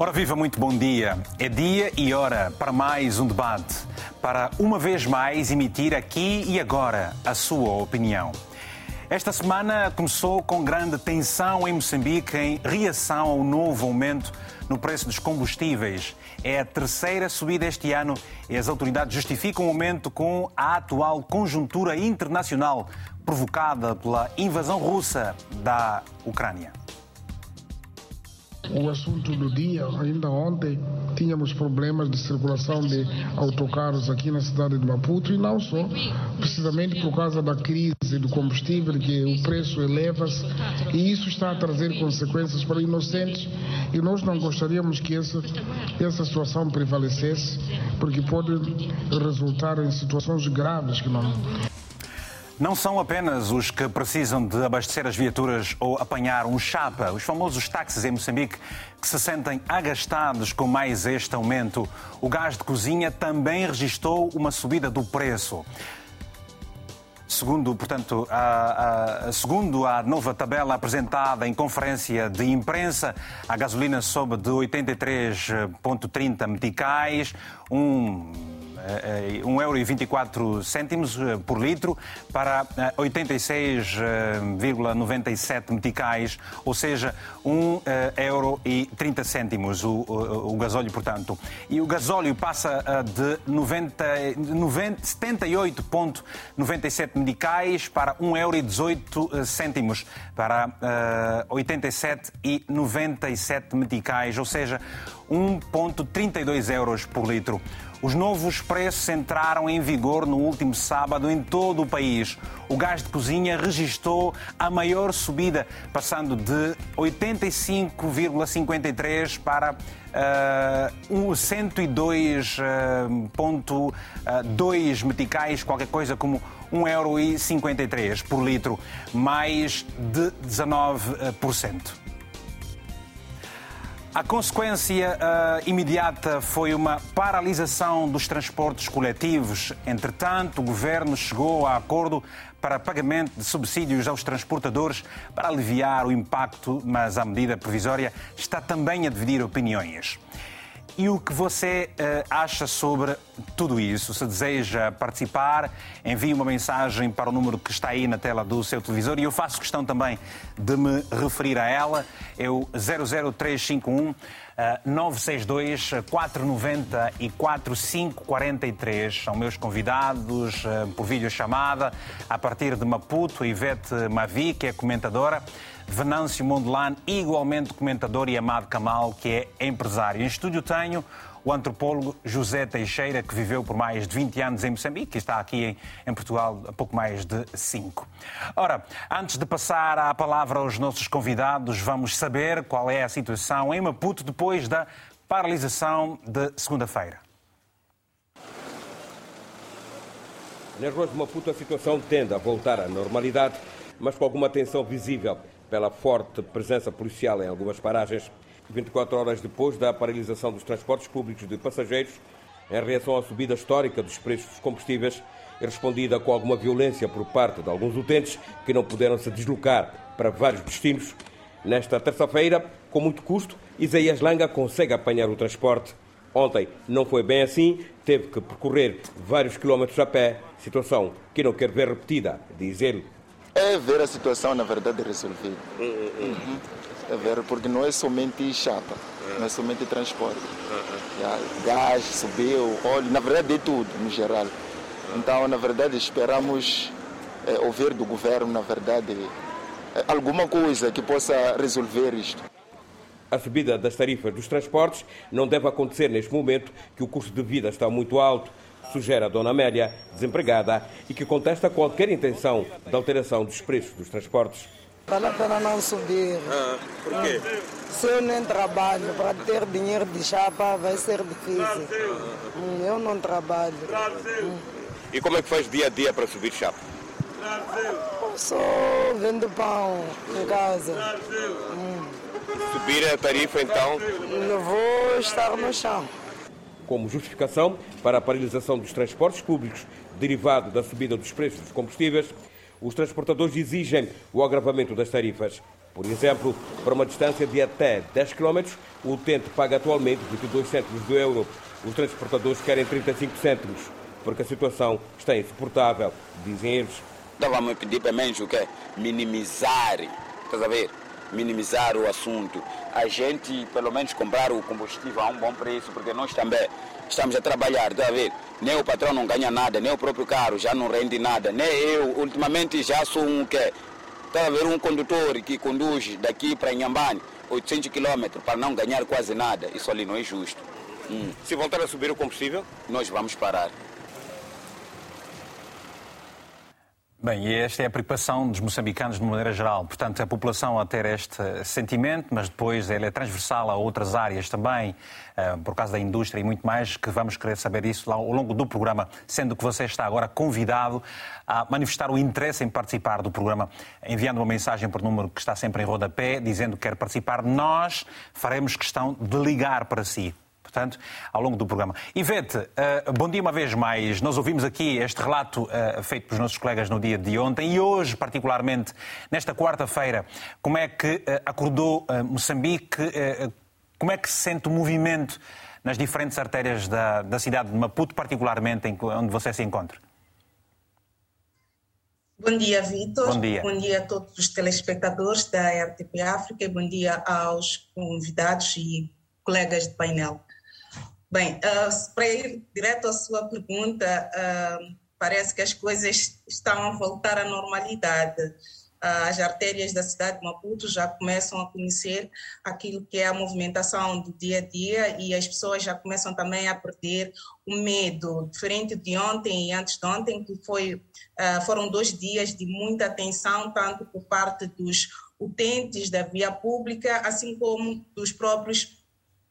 Ora viva, muito bom dia. É dia e hora para mais um debate, para uma vez mais emitir aqui e agora a sua opinião. Esta semana começou com grande tensão em Moçambique em reação ao novo aumento no preço dos combustíveis. É a terceira subida este ano e as autoridades justificam o aumento com a atual conjuntura internacional provocada pela invasão russa da Ucrânia o assunto do dia. Ainda ontem tínhamos problemas de circulação de autocarros aqui na cidade de Maputo e não só, precisamente por causa da crise do combustível, que o preço eleva-se e isso está a trazer consequências para inocentes e nós não gostaríamos que essa, essa situação prevalecesse, porque pode resultar em situações graves que não não são apenas os que precisam de abastecer as viaturas ou apanhar um chapa, os famosos táxis em Moçambique, que se sentem agastados com mais este aumento. O gás de cozinha também registrou uma subida do preço. Segundo, portanto, a, a, segundo a nova tabela apresentada em conferência de imprensa, a gasolina sobe de 83,30 meticais, um 1,24€ eh, por litro para 86,97 eh, meticais, ou seja, 1,30 euro 30 cêntimos o, o, o gasóleo, portanto. E o gasóleo passa de 90, 90, 78,97 meticais para 1 euro 18 cêntimos para uh, 87,97 meticais, ou seja, 1,32 euros por litro. Os novos preços entraram em vigor no último sábado em todo o país. O gás de cozinha registrou a maior subida, passando de 85,53 para uh, 102,2 uh, meticais, qualquer coisa como 1,53€ por litro, mais de 19%. A consequência uh, imediata foi uma paralisação dos transportes coletivos. Entretanto, o governo chegou a acordo para pagamento de subsídios aos transportadores para aliviar o impacto, mas a medida provisória está também a dividir opiniões e o que você uh, acha sobre tudo isso. Se deseja participar, envie uma mensagem para o número que está aí na tela do seu televisor e eu faço questão também de me referir a ela. É o 00351 962 490 e 4543 são meus convidados uh, por videochamada a partir de Maputo, Ivete Mavi, que é comentadora. Venâncio Mondelano, igualmente comentador, e Amado Kamal, que é empresário. Em estúdio tenho o antropólogo José Teixeira, que viveu por mais de 20 anos em Moçambique e está aqui em, Portugal há pouco mais de 5. Ora, antes de passar a palavra aos nossos convidados, vamos saber qual é a situação em Maputo depois da paralisação de segunda-feira. Nas ruas de Maputo a situação tende a voltar à normalidade, mas com alguma tensão visível pela forte presença policial em algumas paragens, 24 horas depois da paralisação dos transportes públicos de passageiros, em reação à subida histórica dos preços dos combustíveis, é respondida com alguma violência por parte de alguns utentes que não puderam se deslocar para vários destinos. Nesta terça-feira, com muito custo, Isaías Langa consegue apanhar o transporte. Ontem não foi bem assim, teve que percorrer vários quilómetros a pé, situação que não quer ver repetida, diz ele é ver a situação, na verdade, resolvida. Uhum. Uhum. É ver, porque não é somente chapa, não é somente transporte. Uhum. Gás subiu, óleo, na verdade é tudo, no geral. Então, na verdade, esperamos é, ouvir do governo, na verdade, é, alguma coisa que possa resolver isto. A subida das tarifas dos transportes não deve acontecer neste momento que o custo de vida está muito alto sugere a dona Amélia, desempregada, e que contesta qualquer intenção de alteração dos preços dos transportes. Vale a pena não subir. Ah, por quê? Se eu nem trabalho, para ter dinheiro de chapa vai ser difícil. Hum, eu não trabalho. Hum. E como é que faz dia a dia para subir chapa? Eu só vendo pão em casa. Hum. Subir a tarifa então? Não vou estar no chão como justificação para a paralisação dos transportes públicos derivado da subida dos preços dos combustíveis, os transportadores exigem o agravamento das tarifas. Por exemplo, para uma distância de até 10 km, o utente paga atualmente 22 cêntimos do euro. Os transportadores querem 35 cêntimos, porque a situação está insuportável, dizem eles. Estávamos a pedir pelo menos o quê? Minimizar, estás a ver? Minimizar o assunto. A gente, pelo menos, comprar o combustível a um bom preço, porque nós também estamos a trabalhar, está a ver? Nem o patrão não ganha nada, nem o próprio carro já não rende nada, nem eu, ultimamente, já sou um quê? Está a ver um condutor que conduz daqui para Inhambane 800 km para não ganhar quase nada. Isso ali não é justo. Hum. Se voltar a subir o combustível, nós vamos parar. Bem, e esta é a preocupação dos moçambicanos de maneira geral. Portanto, a população a ter este sentimento, mas depois ele é transversal a outras áreas também, eh, por causa da indústria e muito mais, que vamos querer saber isso ao longo do programa, sendo que você está agora convidado a manifestar o interesse em participar do programa, enviando uma mensagem por número que está sempre em rodapé, dizendo que quer participar. Nós faremos questão de ligar para si portanto, ao longo do programa. Ivete, uh, bom dia uma vez mais. Nós ouvimos aqui este relato uh, feito pelos nossos colegas no dia de ontem e hoje, particularmente, nesta quarta-feira, como é que uh, acordou Moçambique, como é que se sente o movimento nas diferentes artérias da, da cidade de Maputo, particularmente onde você se encontra? Bom dia, Vitor. Bom dia. Bom dia a todos os telespectadores da RTP África e bom dia aos convidados e colegas de painel. Bem, uh, para ir direto à sua pergunta, uh, parece que as coisas estão a voltar à normalidade. Uh, as artérias da cidade de Maputo já começam a conhecer aquilo que é a movimentação do dia a dia e as pessoas já começam também a perder o medo, diferente de ontem e antes de ontem, que foi, foram dois dias de muita tensão, tanto por parte dos utentes da via pública, assim como dos próprios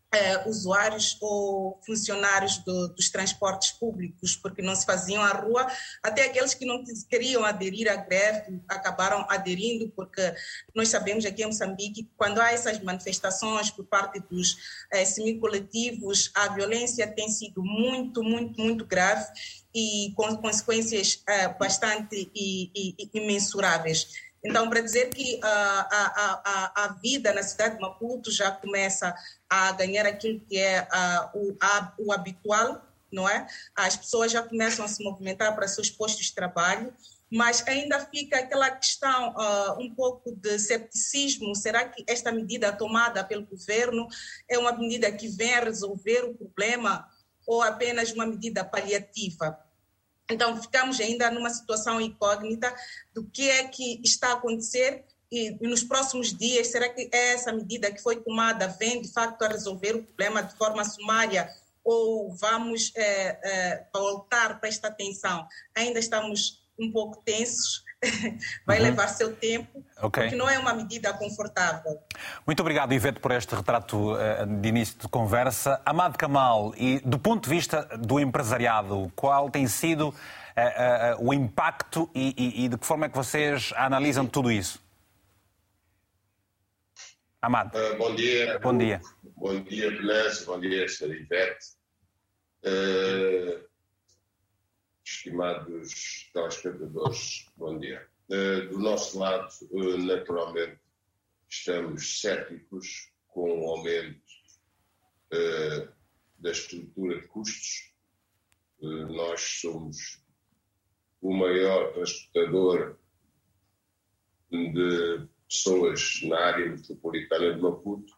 Uh, usuários ou funcionários do, dos transportes públicos, porque não se faziam à rua, até aqueles que não queriam aderir à greve acabaram aderindo, porque nós sabemos aqui em Moçambique que quando há essas manifestações por parte dos uh, semicoletivos, a violência tem sido muito, muito, muito grave e com consequências uh, bastante imensuráveis. Então, para dizer que a, a, a, a vida na cidade de Maputo já começa a ganhar aquilo que é o, o habitual, não é? As pessoas já começam a se movimentar para seus postos de trabalho, mas ainda fica aquela questão uh, um pouco de cepticismo. Será que esta medida tomada pelo governo é uma medida que vem resolver o problema ou apenas uma medida paliativa? Então, ficamos ainda numa situação incógnita do que é que está a acontecer e, nos próximos dias, será que essa medida que foi tomada vem de facto a resolver o problema de forma sumária ou vamos é, é, voltar para esta tensão? Ainda estamos um pouco tensos, vai uhum. levar seu tempo, okay. porque não é uma medida confortável. Muito obrigado, Ivete, por este retrato uh, de início de conversa. Amado Kamal, e do ponto de vista do empresariado, qual tem sido uh, uh, o impacto e, e, e de que forma é que vocês analisam tudo isso? Amado. bom dia. Bom dia. Bom dia, Beleza. Bom dia, Sr. Ivete. Estimados telespectadores, bom dia. Uh, do nosso lado, uh, naturalmente, estamos céticos com o aumento uh, da estrutura de custos. nós somos o maior transportador de pessoas na área metropolitana de Maputo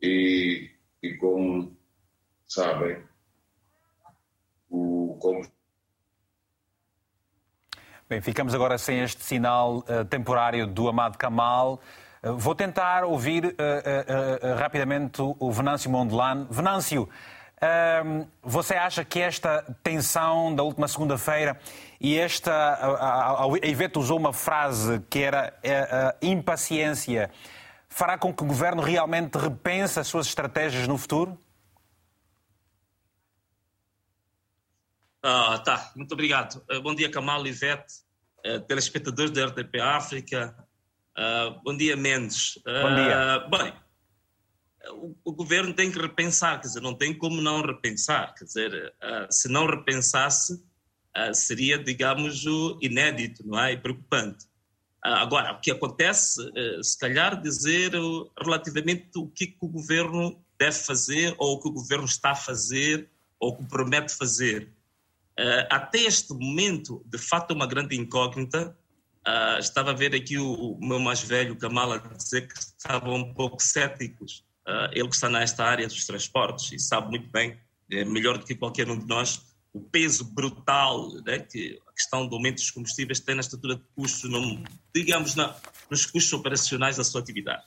e, e como sabem, o combustível Bem, ficamos agora sem este sinal uh, temporário do Amado Kamal. Uh, vou tentar ouvir uh, rapidamente o, Venâncio Mondelano. Venâncio, ehm, você acha que esta tensão da última segunda-feira e esta. A, a Ivete usou uma frase que era a, impaciência fará com que o governo realmente repense as suas estratégias no futuro? Ah, tá, muito obrigado. Uh, bom dia, Kamal Ivete, uh, telespectadores da RTP África. Uh, bom dia, Mendes. Bom dia. Bem, o, o, governo tem que repensar, quer dizer, não tem como não repensar. Quer dizer, se não repensasse, seria, digamos, inédito, não é? E preocupante. Agora, o que acontece, se calhar, dizer relativamente o que, que o governo deve fazer, ou o que o governo está a fazer, ou o que promete fazer. Até este momento, de fato, é uma grande incógnita. Estava a ver aqui o meu mais velho, Kamala, dizer que estavam um pouco céticos. Ele que está nesta área dos transportes e sabe muito bem, é melhor do que qualquer um de nós, o peso brutal né, que a questão do aumento dos combustíveis tem na estrutura de custos, no, digamos, na, nos custos operacionais da sua atividade.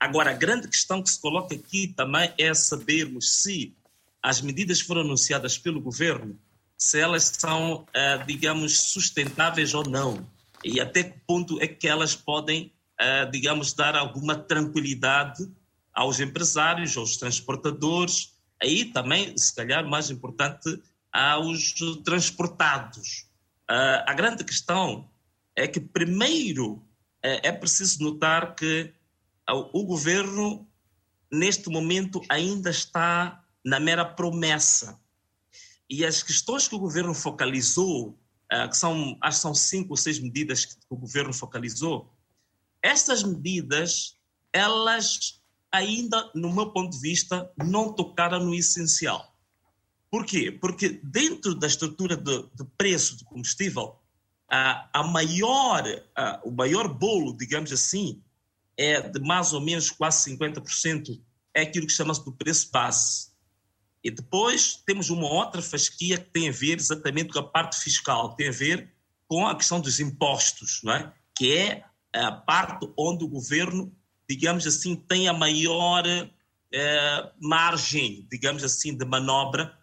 Agora, a grande questão que se coloca aqui também é sabermos se as medidas que foram anunciadas pelo governo, se elas são, uh, digamos, sustentáveis ou não, e até que ponto é que elas podem, uh, digamos, dar alguma tranquilidade aos empresários, aos transportadores, aí também, se calhar, mais importante, aos transportados. Uh, a grande questão é que, primeiro, é preciso notar que o governo, neste momento, ainda está na mera promessa. E as questões que o governo focalizou, uh, que são, acho que são cinco ou seis medidas que o governo focalizou, essas medidas, elas ainda, no meu ponto de vista, não tocaram no essencial. Por quê? Porque dentro da estrutura de, de preço do combustível, a, a maior, a, o maior bolo, digamos assim, é de mais ou menos quase 50%, é aquilo que chama-se do preço base. E depois temos uma outra fasquia que tem a ver exatamente com a parte fiscal, tem a ver com a questão dos impostos, não é? que é a parte onde o governo, digamos assim, tem a maior eh, margem, digamos assim, de manobra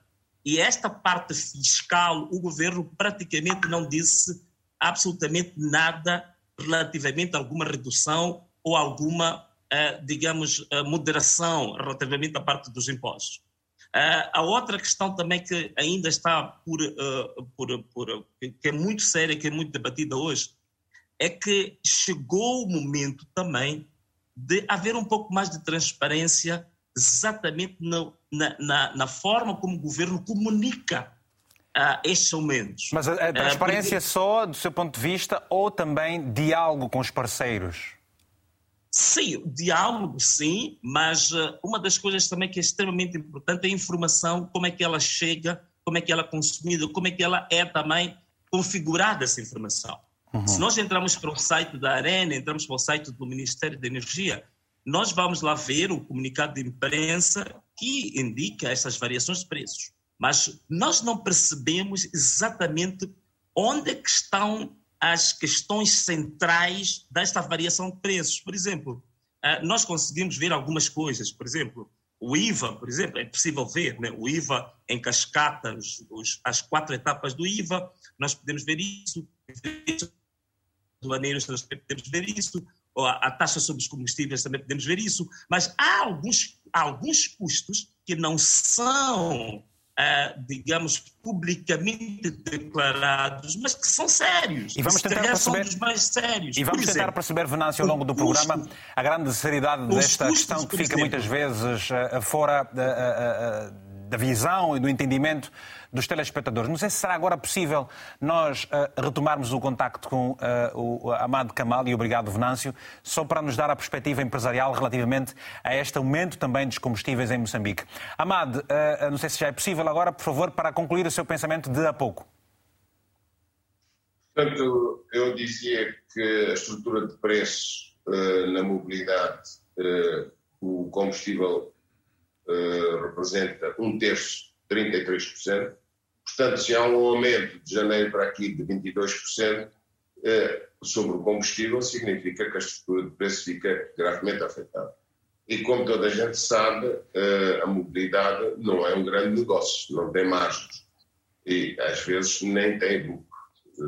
e esta parte fiscal, o governo praticamente não disse absolutamente nada relativamente a alguma redução ou alguma, eh, digamos, eh, moderação relativamente à parte dos impostos. A outra questão também que ainda está por, por, por, que é muito séria, que é muito debatida hoje, é que chegou o momento também de haver um pouco mais de transparência exatamente na, na, na, forma como o governo comunica uh, estes aumentos. Mas a, a transparência uh, porque... só do seu ponto de vista ou também diálogo com os parceiros? Sim, diálogo sim, mas uh, uma das coisas também que é extremamente importante é a informação, como é que ela chega, como é que ela é consumida, como é que ela é também configurada essa informação. Uhum. Se nós entramos para o site da Arena, entramos para o site do Ministério da Energia, nós vamos lá ver o comunicado de imprensa que indica essas variações de preços. Mas nós não percebemos exatamente onde é que estão as questões centrais desta variação de preços. Por exemplo, eh, nós conseguimos ver algumas coisas. Por exemplo, o IVA, por exemplo, é possível ver né? o IVA em cascata, os, os, as quatro etapas do IVA, nós podemos ver isso, aduaneiros podemos ver isso, a taxa sobre os combustíveis também podemos ver isso, mas há alguns, há alguns custos que não são, ah, digamos, publicamente declarados, mas que são sérios. E vamos tentar perceber, dos mais sérios. E vamos tentar perceber, Venâncio, ao longo do programa, a grande seriedade desta questão que fica exemplo, muitas vezes uh, fora uh, da visão e do entendimento dos telespectadores. Não sei se será agora possível nós uh, retomarmos o contacto com uh, o Amado Kamal e obrigado Venâncio, só para nos dar a perspectiva empresarial relativamente a este aumento também dos combustíveis em Moçambique. Amado, uh, não sei se já é possível agora, por favor, para concluir o seu pensamento de há pouco. Portanto, eu dizia que a estrutura de preços na mobilidade, o combustível representa um terço, 33%, Portanto, se há um aumento de janeiro para aqui de 22% eh, sobre o combustível, significa que a estrutura de preço fica gravemente afetada. E como toda a gente sabe, eh, a mobilidade não é um grande negócio, não tem margens. E às vezes nem tem lucro.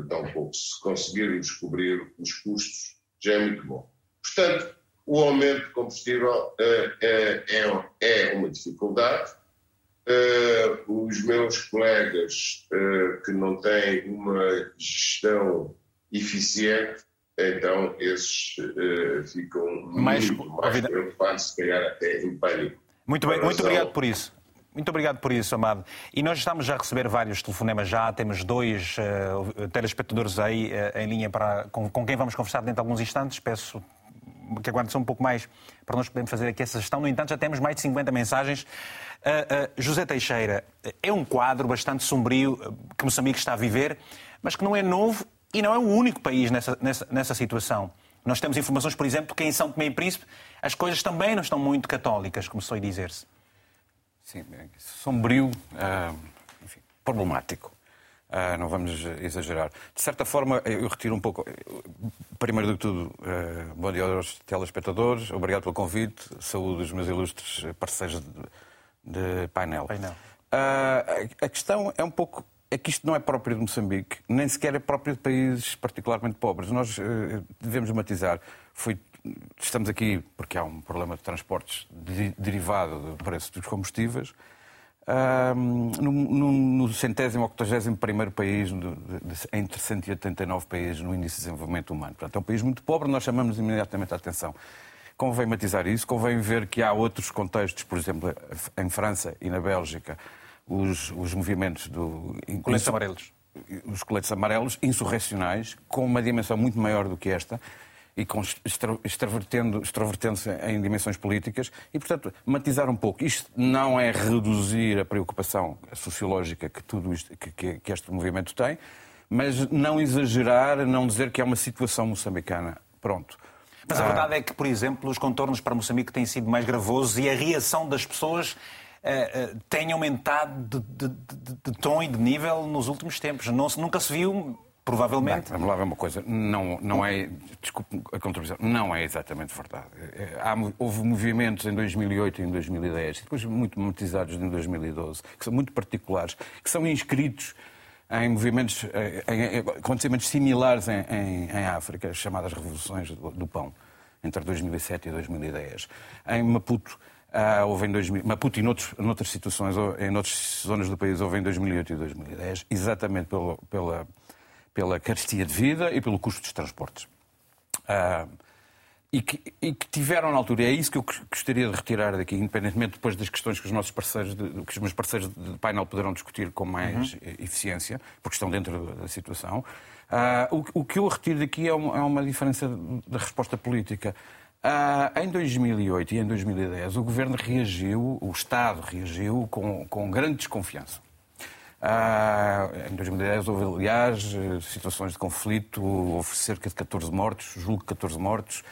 Tampouco se conseguirmos cobrir os custos, já é muito bom. Portanto, o aumento de combustível eh, é, é, é uma dificuldade Uh, os meus colegas que não têm uma gestão eficiente, então esses ficam mais, muito mais preocupados, se calhar até em pânico. Muito bem, muito obrigado por isso. Muito obrigado por isso, Amado. E nós estamos a receber vários telefonemas já, temos dois uh, telespectadores aí uh, em linha para, com, com, quem vamos conversar dentro de alguns instantes. Peço que aguardem só um pouco mais para nós podermos fazer aqui essa gestão. No entanto, já temos mais de 50 mensagens. Uh, José Teixeira, é um quadro bastante sombrio que Moçambique está a viver, mas que não é novo e não é o único país nessa, nessa, nessa situação. Nós temos informações, por exemplo, que em São Tomé e Príncipe as coisas também não estão muito católicas, começou a dizer-se. Sim, sombrio, uh, enfim, problemático. Uh, não vamos exagerar. De certa forma, eu retiro um pouco. Primeiro de tudo, uh, bom dia aos telespectadores, obrigado pelo convite, saúde os meus ilustres parceiros de, de painel. painel. Uh, a questão é um pouco. É que isto não é próprio de Moçambique, nem sequer é próprio de países particularmente pobres. Nós devemos matizar. Foi estamos aqui porque há um problema de transportes derivado do preço dos combustíveis. No, no, no, centésimo, octogésimo primeiro país de, de, entre 189 países no índice de desenvolvimento humano. Portanto, é um país muito pobre, nós chamamos imediatamente a atenção. Convém matizar isso, convém ver que há outros contextos, por exemplo, em França e na Bélgica, os, os movimentos do... Coletes amarelos. Os coletes amarelos, insurrecionais, com uma dimensão muito maior do que esta, e extravertendo, extravertendo-se em dimensões políticas e, portanto, matizar um pouco. Isto não é reduzir a preocupação sociológica que, tudo isto, que, que este movimento tem, mas não exagerar, não dizer que é uma situação moçambicana. Pronto. Mas a ah. verdade é que, por exemplo, os contornos para Moçambique têm sido mais gravosos e a reação das pessoas uh, uh, tem aumentado de, de, de, de, tom e de nível nos últimos tempos. Não, nunca se viu Provavelmente. Bem, vamos lá ver uma coisa. Não, não é. Desculpe a contribuição. Não é exatamente verdade. Há, houve movimentos em 2008 e em 2010, depois muito monetizados em 2012, que são muito particulares, que são inscritos em movimentos, eh, em, acontecimentos similares em, em, em, África, chamadas revoluções do, do, pão, entre 2007 e 2010. Em Maputo. Uh, houve em 2000, Maputo e noutros, noutras situações, em outras zonas do país, houve em 2008 e 2010, exatamente pela, pela carestia de vida e pelo custo dos transportes. Uh, e, que, e, que, tiveram na altura, é isso que eu gostaria de retirar daqui, independentemente depois das questões que os nossos parceiros, de, que os meus parceiros de painel poderão discutir com mais uhum. eficiência, porque estão dentro da situação. Uh, o, o, que eu retiro daqui é uma, é uma diferença da resposta política. Uh, em 2008 e em 2010, o governo reagiu, o Estado reagiu com, com grande desconfiança. Ah, em 2010 houve, aliás, situações de conflito, houve cerca de 14 mortos, julgo 14 mortos.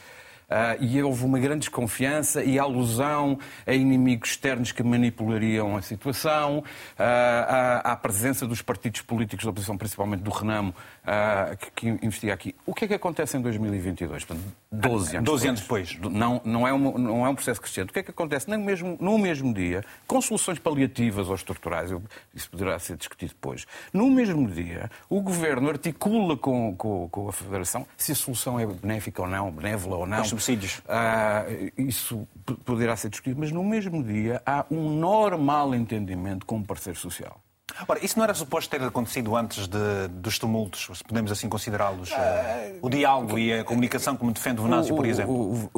Uh, e houve uma grande desconfiança e alusão a inimigos externos que manipulariam a situação, à, à, presença dos partidos políticos da oposição, principalmente do Renamo, uh, que, investiga aqui. O que é que acontece em 2022? Portanto, 12 anos 12 depois. Anos depois. Não, não, é um, não é um processo crescente. O que é que acontece? No mesmo, no mesmo dia, com soluções paliativas ou estruturais, isso poderá ser discutido depois, no mesmo dia, o Governo articula com, com, com a Federação se a solução é benéfica ou não, benévola ou não. Os subsídios. Ah, isso poderá ser discutido, mas no mesmo dia há um normal entendimento com o parceiro social. Ora, isso não era suposto ter acontecido antes de, dos tumultos, se podemos assim considerá-los? Uh, o diálogo e a comunicação, como defende o Venâncio, por exemplo?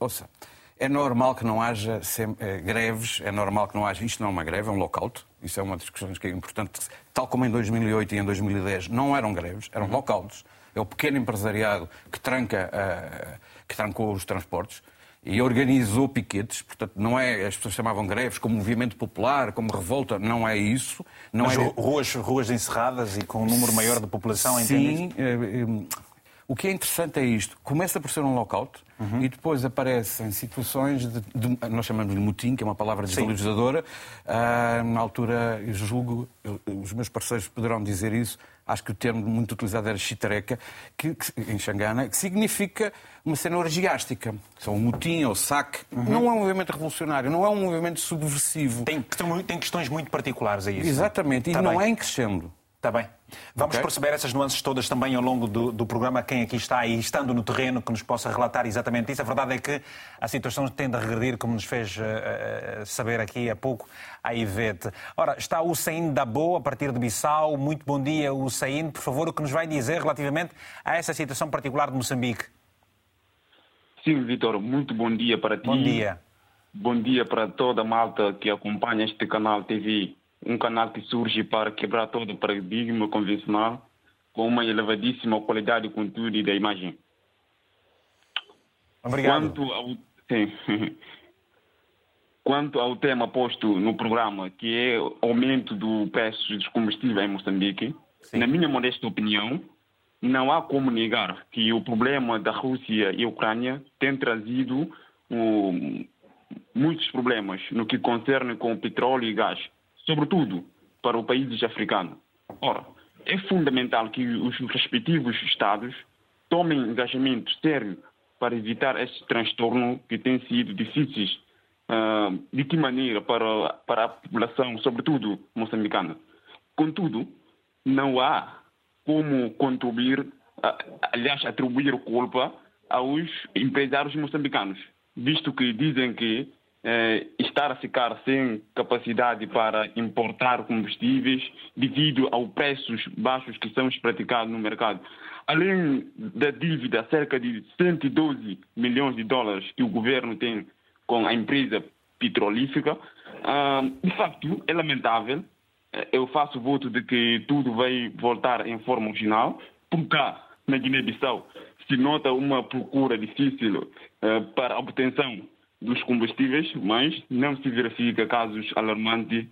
Ouça, é normal que não haja é, greves, é normal que não haja. Isto não é uma greve, é um lockout. Isso é uma das questões que é importante. Tal como em 2008 e em 2010 não eram greves, eram uhum. lockouts. É o pequeno empresariado que tranca, uh, que trancou os transportes e organizou piquetes, portanto, não é, as pessoas chamavam greves como movimento popular, como revolta, não é isso. Não Mas é... ruas, ruas encerradas e com um número maior de população, Sim, é, é, o que é interessante é isto. Começa por ser um lockout uhum. e depois aparecem situações de, de, nós chamamos de motim, que é uma palavra desvalorizadora. Uh, na altura, eu julgo, eu, os meus parceiros poderão dizer isso, acho que o termo muito utilizado era chitareca, que, que, em Xangana, que significa uma cena orgiástica. São um motim ou saque. Uhum. Não é um movimento revolucionário, não é um movimento subversivo. Tem, tem questões muito particulares a isso. Exatamente, e tá não bem. é em crescendo. Está bem. Vamos okay. perceber essas nuances todas também ao longo do, do, programa. Quem aqui está e estando no terreno que nos possa relatar exatamente isso. A verdade é que a situação tende a regredir, como nos fez uh, saber aqui há pouco a Ivete. Ora, está o Saín da Boa, a partir de Bissau. Muito bom dia, o Saín. Por favor, o que nos vai dizer relativamente a essa situação particular de Moçambique? Sim, Vitor, muito bom dia para ti. Bom dia. Bom dia para toda a malta que acompanha este canal TV, um canal que surge para quebrar todo o paradigma convencional com uma elevadíssima qualidade de conteúdo e da imagem. Obrigado. Quanto ao, sim. Quanto ao tema posto no programa, que é o aumento do preço dos combustíveis em Moçambique, sim. na minha modesta opinião, não há como negar que o problema da Rússia e Ucrânia tem trazido um, muitos problemas no que concerne com o petróleo e gás, sobretudo para os países africanos. Ora, é fundamental que os respectivos Estados tomem engajamento sério para evitar este transtorno que tem sido difícil uh, de que maneira para, para a população, sobretudo moçambicana. Contudo, não há como contribuir, uh, aliás, atribuir culpa aos empresários moçambicanos, visto que dizem que eh, estar a ficar sem capacidade para importar combustíveis devido aos preços baixos que são praticados no mercado. Além da dívida, cerca de 112 milhões de dólares que o governo tem com a empresa petrolífera, ah, de facto é lamentável. Eh, eu faço voto de que tudo vai voltar em forma original, por cá, na Guiné-Bissau, se nota uma procura difícil uh, para a obtenção dos combustíveis, mas não se verifica casos alarmantes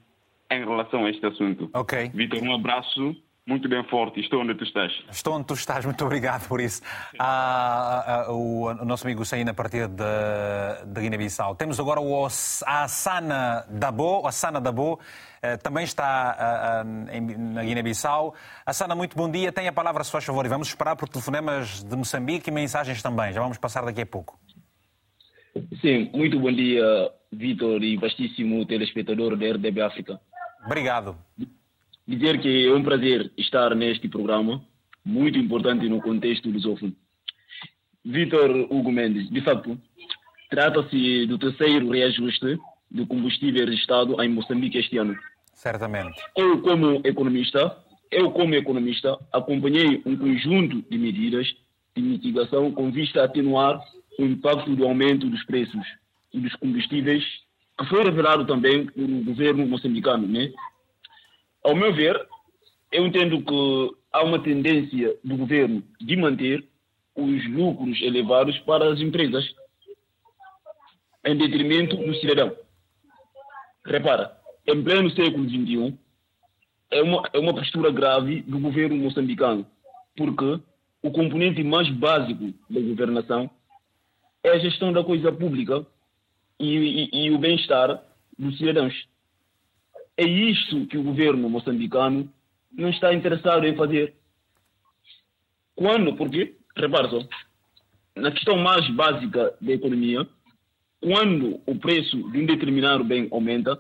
em relação a este assunto. Ok. Vitor, um abraço muito bem forte. Estou onde tu estás. Estou onde tu estás, muito obrigado por isso. Ah, ah, o, o, nosso amigo Saína a partir de, de Guiné-Bissau. Temos agora o Assana Dabo. Assana Dabo eh, também está ah, em, na Guiné-Bissau. Assana, muito bom dia. Tenha a palavra, se faz favor. E vamos esperar por telefonemas de Moçambique e mensagens também. Já vamos passar daqui a pouco. Sim, muito bom dia, Vitor e vastíssimo telespectador da RDB África. Obrigado. Dizer que é um prazer estar neste programa, muito importante no contexto lusófono. Vitor Hugo Mendes, de facto, trata-se do terceiro reajuste do combustível registrado em Moçambique este ano. Certamente. Eu, como economista, eu, como economista, acompanhei um conjunto de medidas de mitigação com vista a atenuar o impacto do aumento dos preços dos combustíveis, que foi revelado também pelo governo moçambicano. Né? Ao meu ver, eu entendo que há uma tendência do governo de manter os lucros elevados para as empresas, em detrimento do cidadão. Repara, em pleno século XXI, é uma, é uma postura grave do governo moçambicano, porque o componente mais básico da governação é a gestão da coisa pública e, e, e o bem-estar dos cidadãos. É isto que o governo moçambicano não está interessado em fazer. Quando? Porque, repare só, na questão mais básica da economia, quando o preço de um determinado bem aumenta,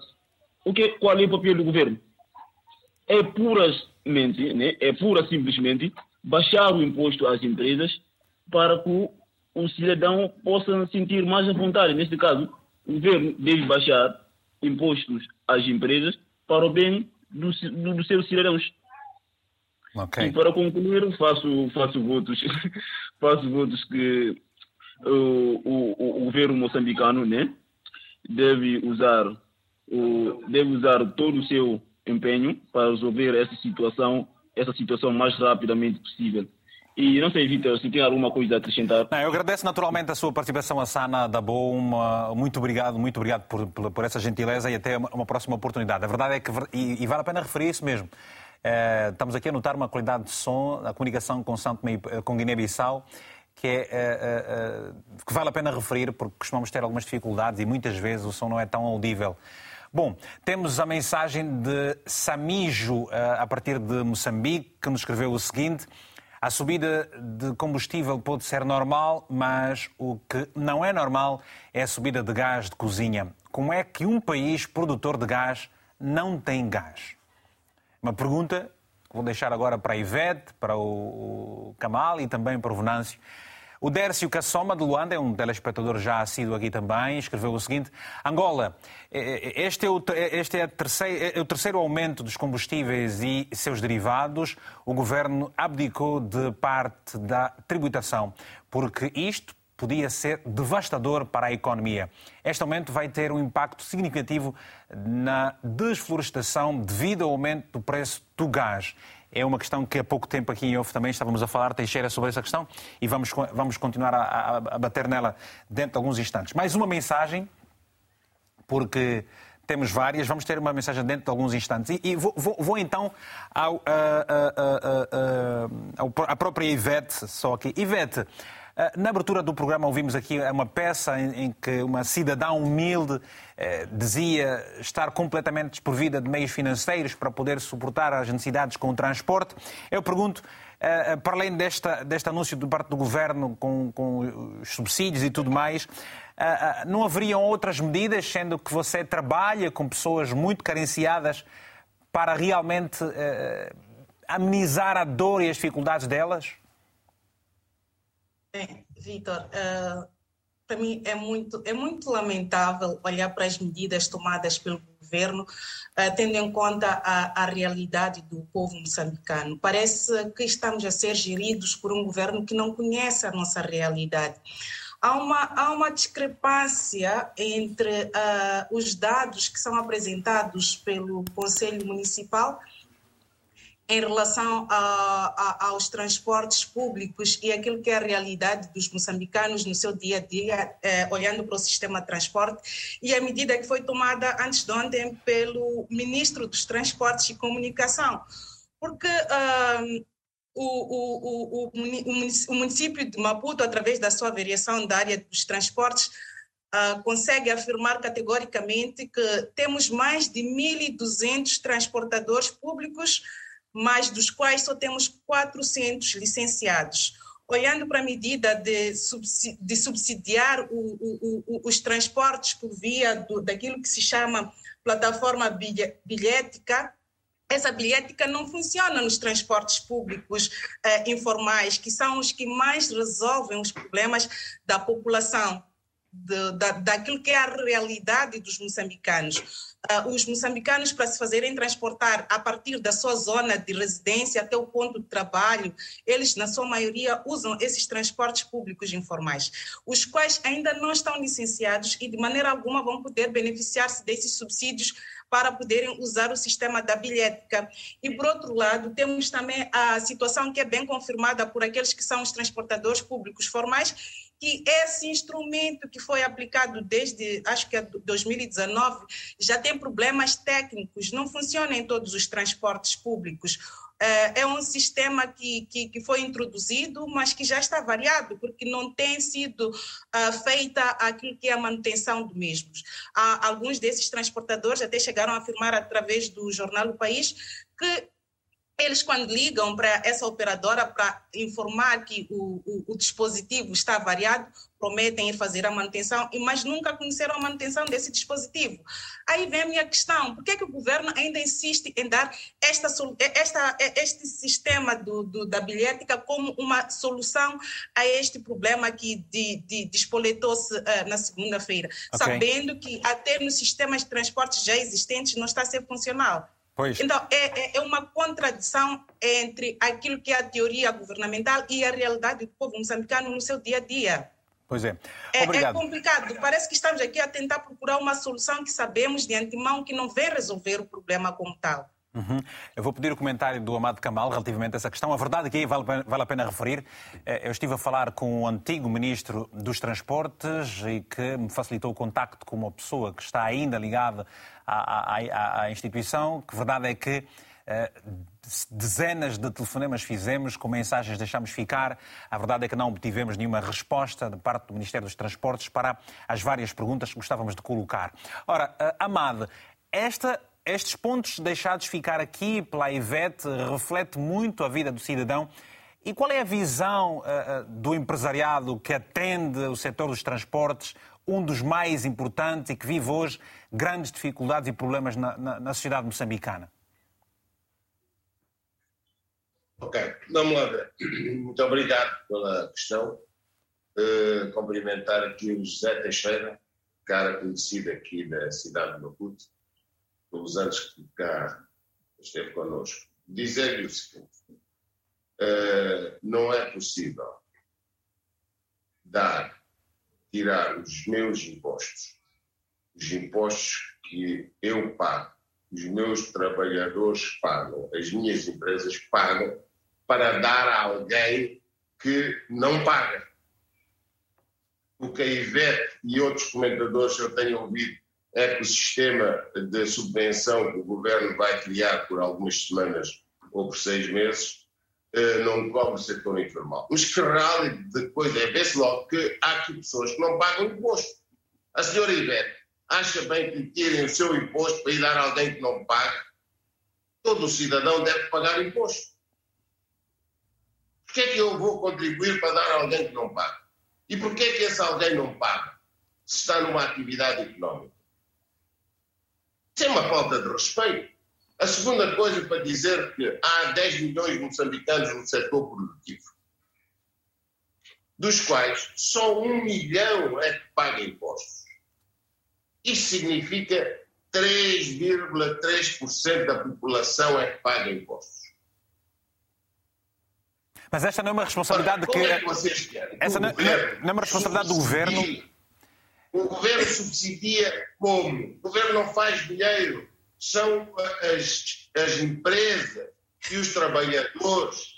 o que, qual é o papel do governo? É puramente, né, é pura simplesmente baixar o imposto às empresas para que o cidadão possa sentir mais à vontade. Neste caso, o governo deve baixar impostos às empresas para o bem dos do, do seus cidadãos. Okay. E para concluir, faço, faço votos, faço votos que o, o, o governo moçambicano né, deve usar o, deve usar todo o seu empenho para resolver essa situação, essa situação mais rapidamente possível. E não sei, Vitor, se tem alguma coisa a acrescentar. Não, eu agradeço naturalmente a sua participação, a Sana da Boa. Muito obrigado, muito obrigado por, por, por, essa gentileza e até uma, próxima oportunidade. A verdade é que, e, e vale a pena referir isso mesmo, eh, estamos aqui a notar uma qualidade de som, a comunicação com, Santo com Guiné-Bissau, que, é, eh, eh, que vale a pena referir, porque costumamos ter algumas dificuldades e muitas vezes o som não é tão audível. Bom, temos a mensagem de Samijo, a partir de Moçambique, que nos escreveu o seguinte. A subida de combustível pode ser normal, mas o que não é normal é a subida de gás de cozinha. Como é que um país produtor de gás não tem gás? Uma pergunta que vou deixar agora para a Ivete, para o Kamal e também para o Venâncio. O Dércio Cassoma, de Luanda, é um telespectador já assíduo aqui também, escreveu o seguinte: Angola, este é o, este é, terceiro, é o terceiro aumento dos combustíveis e seus derivados. O governo abdicou de parte da tributação, porque isto podia ser devastador para a economia. Este aumento vai ter um impacto significativo na desflorestação devido ao aumento do preço do gás. É uma questão que há pouco tempo aqui em off também estávamos a falar, Teixeira, sobre essa questão e vamos, vamos continuar a, a, a bater nela dentro de alguns instantes. Mais uma mensagem, porque temos várias, vamos ter uma mensagem dentro de alguns instantes. E, e vou, vou, vou, então ao, à própria Ivete, só aqui. Ivete, na abertura do programa ouvimos aqui uma peça em, que uma cidadã humilde eh, dizia estar completamente desprovida de meios financeiros para poder suportar as necessidades com o transporte. Eu pergunto, eh, para além desta, deste anúncio do parte do governo com, com os subsídios e tudo mais, não haveriam outras medidas, sendo que você trabalha com pessoas muito carenciadas para realmente amenizar a dor e as dificuldades delas? Bem, Vitor, uh, para mim é muito, é muito lamentável olhar para as medidas tomadas pelo governo, uh, tendo em conta a, a realidade do povo moçambicano. Parece que estamos a ser geridos por um governo que não conhece a nossa realidade há uma, há uma discrepância entre uh, os dados que são apresentados pelo Conselho Municipal em relação a, a, aos transportes públicos e aquilo que é a realidade dos moçambicanos no seu dia a dia, eh, olhando para o sistema de transporte, e a medida que foi tomada antes de ontem pelo ministro dos Transportes e Comunicação. Porque uh, o, o, o, o, município de Maputo, através da sua variação da área dos transportes, uh, consegue afirmar categoricamente que temos mais de 1.200 transportadores públicos, mais dos quais só temos 400 licenciados. Olhando para a medida de, subsidiar os transportes por via do, daquilo que se chama plataforma bilhética, essa bilhética não funciona nos transportes públicos eh, informais, que são os que mais resolvem os problemas da população, de, da, daquilo que é a realidade dos moçambicanos. Uh, os moçambicanos, para se fazerem transportar a partir da sua zona de residência até o ponto de trabalho, eles, na sua maioria, usam esses transportes públicos informais, os quais ainda não estão licenciados e, de maneira alguma, vão poder beneficiar-se desses subsídios para poderem usar o sistema da bilhética. E, por outro lado, temos também a situação que é bem confirmada por aqueles que são os transportadores públicos formais, que esse instrumento que foi aplicado desde, acho que é 2019, já tem problemas técnicos, não funciona em todos os transportes públicos. É, é um sistema que, que, que, foi introduzido, mas que já está variado, porque não tem sido uh, feita aquilo que é a manutenção do mesmos. Há, alguns desses transportadores até chegaram a afirmar através do jornal O País que eles, quando ligam para essa operadora para informar que o, o, o, dispositivo está variado, prometem ir fazer a manutenção, mas nunca conheceram a manutenção desse dispositivo. Aí vem a minha questão: por que, é que o governo ainda insiste em dar esta, esta, este sistema do, do, da bilhética como uma solução a este problema que de, de, despoletou-se uh, na segunda-feira, okay. sabendo que até nos sistemas de transporte já existentes não está a ser funcional? Pois. Então, é, é, é uma contradição entre aquilo que é a teoria governamental e a realidade do povo moçambicano no seu dia a dia. Pois é. é. É, complicado. Parece que estamos aqui a tentar procurar uma solução que sabemos de antemão que não vem resolver o problema como tal. Uhum. Eu vou pedir o comentário do Amado Kamal relativamente a essa questão. A verdade é que aí vale, vale a pena referir. Eh, eu estive a falar com o antigo Ministro dos Transportes e que me facilitou o contacto com uma pessoa que está ainda ligada à, à, à instituição. Que verdade é que uh, dezenas de telefonemas fizemos, com mensagens deixámos ficar. A verdade é que não obtivemos nenhuma resposta de parte do Ministério dos Transportes para as várias perguntas que gostávamos de colocar. Ora, uh, Amado, esta estes pontos deixados ficar aqui pela Ivete reflete muito a vida do cidadão. E qual é a visão uh, do empresariado que atende o setor dos transportes, um dos mais importantes e que vive hoje grandes dificuldades e problemas na, na, na sociedade moçambicana? Ok, vamos lá ver. Muito obrigado pela questão. Uh, cumprimentar aqui o José Teixeira, cara conhecido aqui da cidade de Maputo pelos anos que cá esteve connosco, dizer-lhe o seguinte: uh, não é possível dar tirar os meus impostos, os impostos que eu pago, os meus trabalhadores pagam, as minhas empresas pagam, para dar a alguém que não paga. O que a Ivete e outros comentadores eu tenho ouvido é que o sistema de subvenção que o governo vai criar por algumas semanas ou por seis meses eh, não cobre o setor informal. Mas que rally de coisa é, vê-se logo que há aqui pessoas que não pagam imposto. A senhora Ivete acha bem que tirem o seu imposto para ir dar a alguém que não paga? Todo cidadão deve pagar imposto. Por que é que eu vou contribuir para dar a alguém que não paga? E por que é que esse alguém não paga se está numa atividade económica? Isso é uma falta de respeito. A segunda coisa para dizer que há 10 milhões de moçambicanos no setor produtivo, dos quais só um milhão é que paga impostos. Isso significa 3,3% da população é que paga impostos. Mas esta não é uma responsabilidade Ora, que. é que vocês querem? Essa não, não é uma responsabilidade do governo. O governo subsidia como? O governo não faz dinheiro. São as, as empresas e os trabalhadores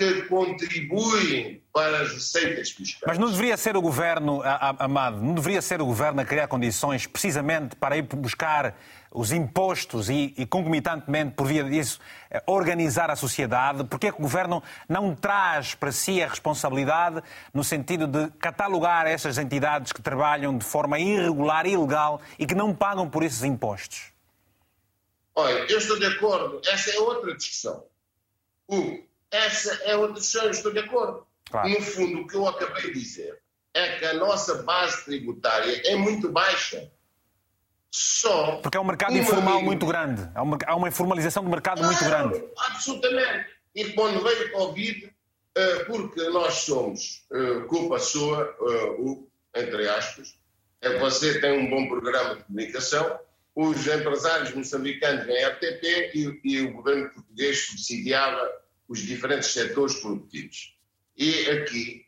que contribuem para as receitas fiscais. Mas não deveria ser o governo, Amado, não deveria ser o governo a criar condições precisamente para ir buscar os impostos e, e concomitantemente, por via disso, eh, organizar a sociedade? Porque é que o governo não traz para si a responsabilidade no sentido de catalogar essas entidades que trabalham de forma irregular e ilegal e que não pagam por esses impostos? Olha, eu estou de acordo. Essa é outra discussão. Hugo, essa é outra discussão, eu estou de acordo. Claro. No fundo, o que eu acabei de dizer é que a nossa base tributária é muito baixa. Só. Porque é um mercado informal muito grande. Há uma, há uma informalização do mercado muito grande. Absolutamente. E quando veio o Covid, eh, porque nós somos eh, culpa sua, eh, entre aspas, é você tem um bom programa de comunicação, os empresários moçambicanos vêm RTP e, e o governo português subsidiava os diferentes setores produtivos. E aqui,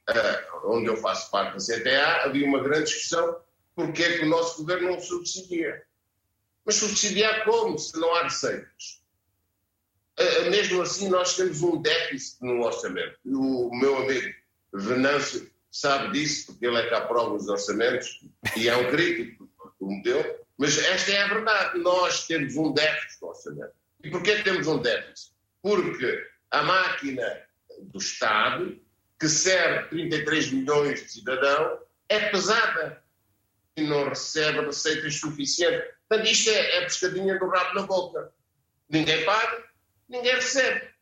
onde eu faço parte da CTA, havia uma grande discussão porque é que o nosso governo não subsidia. Mas subsidiar como, se não há receitas? Mesmo assim, nós temos um déficit no orçamento. O meu amigo Venâncio sabe disso, porque ele é que aprova os orçamentos e é um crítico do modelo. Mas esta é a verdade. Nós temos um déficit no orçamento. E porquê temos um déficit? Porque a máquina do Estado, que serve 33 milhões de cidadãos, é pesada e não recebe receitas suficientes. Portanto, isto é, é pescadinha do rabo na boca. Ninguém paga, ninguém recebe.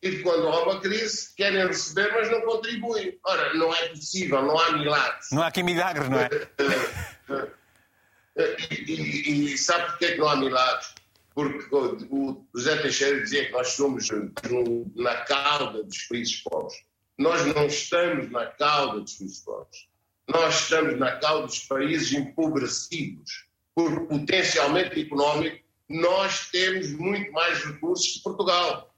E quando há uma crise, querem receber, mas não contribuem. Ora, não é possível, não há milagres. Não há aqui milagres, não é? e, e, e sabe porquê que não há milagres? Porque o José Teixeira dizia que nós somos na cauda dos países pobres. Nós não estamos na cauda dos países pobres nós estamos na cauda dos países empobrecidos, por potencialmente económico, nós temos muito mais recursos que Portugal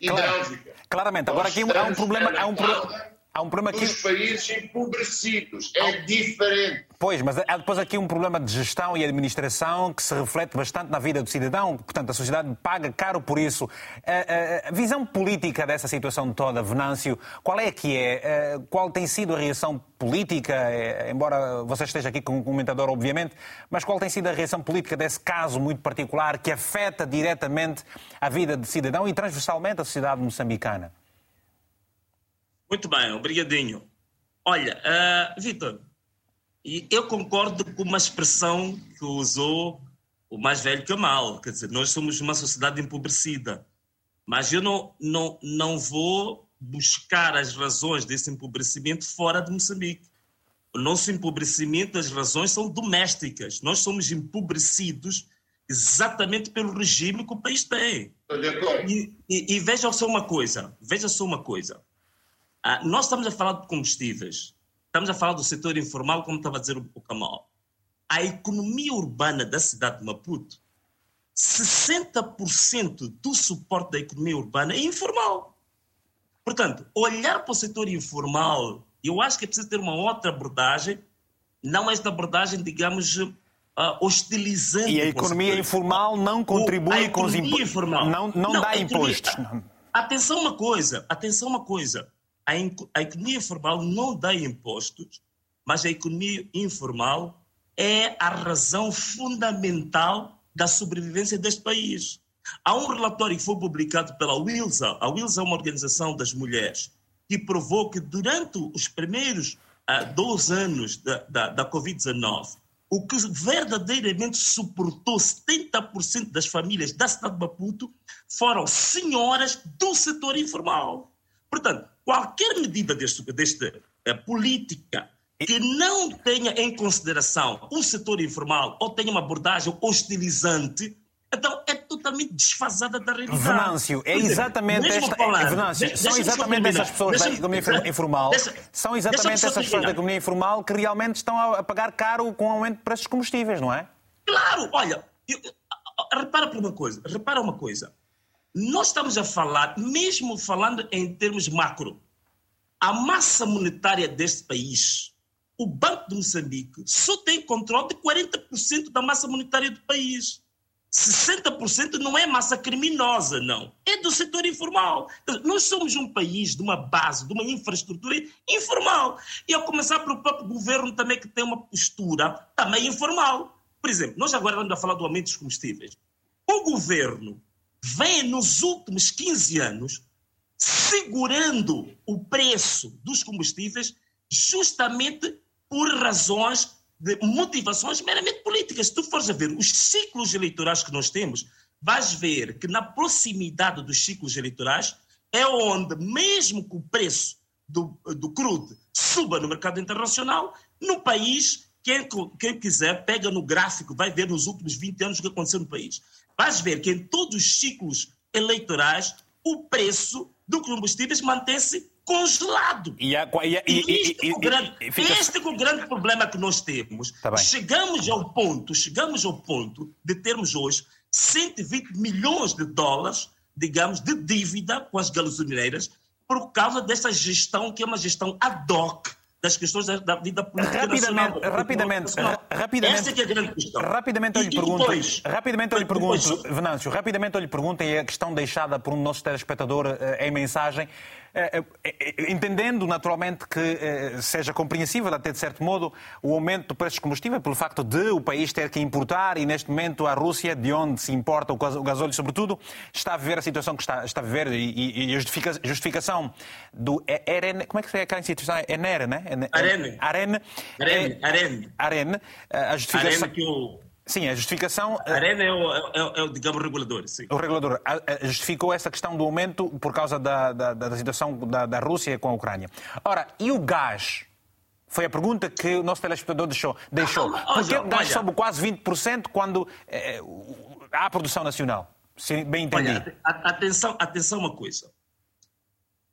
e Bélgica. Claramente. Agora aqui há um problema. Há um problema Há um problema aqui... Dos países empobrecidos. É diferente. Pois, mas há depois aqui um problema de gestão e administração que se reflete bastante na vida do cidadão. Portanto, a sociedade paga caro por isso. A, a, a visão política dessa situação toda, Venâncio, qual é que é? Qual tem sido a reação política, é, embora você esteja aqui como comentador, obviamente, mas qual tem sido a reação política desse caso muito particular que afeta diretamente a vida de cidadão e transversalmente a sociedade moçambicana? Muito bem, obrigadinho. Olha, uh, Vitor, eu concordo com uma expressão que usou o mais velho que o mal. Quer dizer, nós somos uma sociedade empobrecida. Mas eu não, não, não vou buscar as razões desse empobrecimento fora de Moçambique. O nosso empobrecimento, as razões são domésticas. Nós somos empobrecidos exatamente pelo regime que o país tem. E, e, e veja só uma coisa, veja só uma coisa. Ah, nós estamos a falar de combustíveis, estamos a falar do setor informal, como estava a dizer o Kamal. A economia urbana da cidade de Maputo, 60% do suporte da economia urbana é informal. Portanto, olhar para o setor informal, eu acho que é preciso ter uma outra abordagem não esta abordagem, digamos, uh, hostilizando. E a economia informal não contribui com os impostos. Não, não, não, dá impostos. Atenção uma coisa, atenção uma coisa. A, economia informal não dá impostos, mas a economia informal é a razão fundamental da sobrevivência deste país. Há um relatório que foi publicado pela WILSA, a WILSA é uma organização das mulheres, que provou que durante os primeiros uh, 12 anos da, da, da Covid-19, o que verdadeiramente suportou 70% das famílias da cidade de Maputo foram senhoras do setor informal. Portanto, qualquer medida deste, deste uh, política que não tenha em consideração o setor informal ou tenha uma abordagem hostilizante, então é totalmente desfasada da realidade. Venâncio, é exatamente esta. Falar, Venâncio, são exatamente essas pessoas da economia informal. Deixa, são exatamente essas pessoas da economia informal que realmente estão a pagar caro com o aumento de preços de combustíveis, não é? Claro, olha, eu, repara por uma coisa, repara uma coisa. Nós estamos a falar, mesmo falando em termos macro, a massa monetária deste país o Banco de Moçambique só tem controle de 40% da massa monetária do país. 60% não é massa criminosa, não. É do setor informal. Nós somos um país de uma base, de uma infraestrutura informal. E a começar pelo próprio governo também, que tem uma postura também informal. Por exemplo, nós agora estamos a falar do aumento dos combustíveis. O governo vem nos últimos 15 anos segurando o preço dos combustíveis justamente por razões de motivações meramente políticas. Se tu fores a ver os ciclos eleitorais que nós temos, vais ver que na proximidade dos ciclos eleitorais é onde, mesmo que o preço do, do crude suba no mercado internacional, no país, quem, quem quiser, pega no gráfico, vai ver nos últimos 20 anos o que aconteceu no país. Vais ver que em todos os ciclos eleitorais o preço do combustíveis mantém-se congelado. E, a, e, e, este, é o grande, fica... este é o grande problema que nós temos. Tá chegamos ao ponto, chegamos ao ponto de termos hoje 120 milhões de dólares, digamos, de dívida com as gasolineiras por causa dessa gestão que é uma gestão ad hoc das questões da, da vida política rapidamente, nacional. Rapidamente, rapidamente, Essa é, é a grande questão. Rapidamente eu lhe pergunto, depois, rapidamente eu lhe pergunto, Venâncio, rapidamente eu lhe pergunto, e a questão deixada por um nosso telespectador eh, em mensagem, é, é, é, entendendo naturalmente que seja compreensível, até de certo modo, o aumento do preço dos combustíveis, pelo facto de o país ter que importar e neste momento a Rússia, de onde se importa o gasóleo sobretudo, está a viver a situação que está, está a viver e, e a justificação do ERN, como é que é aquela instituição? ENER, né? Arene. Arene. Arene. Arene. A justificação... Arene que o Sim, a justificação. A Arena é o, é, é, digamos, regulador. Sim. O regulador justificou essa questão do aumento por causa da, da, da situação da, da Rússia com a Ucrânia. Ora, e o gás? Foi a pergunta que o nosso telespectador deixou. deixou. Ah, Por que o gás sobe quase 20% quando é, há produção nacional? Se bem entendi. Olha, atenção, atenção uma coisa.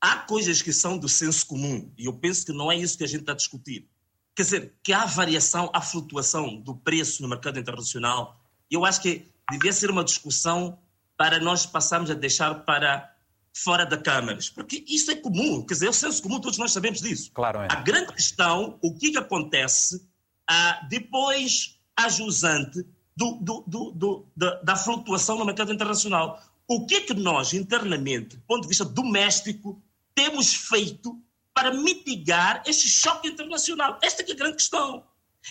Há coisas que são do senso comum e eu penso que não é isso que a gente está a discutir. Quer dizer, que há variação, há flutuação do preço no mercado internacional. Eu acho que devia ser uma discussão para nós passarmos a deixar para fora da câmaras, porque isso é comum, quer dizer, é o senso comum, todos nós sabemos disso. Claro, é. A grande questão, o que, que acontece ah, depois a jusante do, do, do, da, da flutuação no mercado internacional. O que é que nós, internamente, do ponto de vista doméstico, temos feito para mitigar este choque internacional. Esta é a grande questão.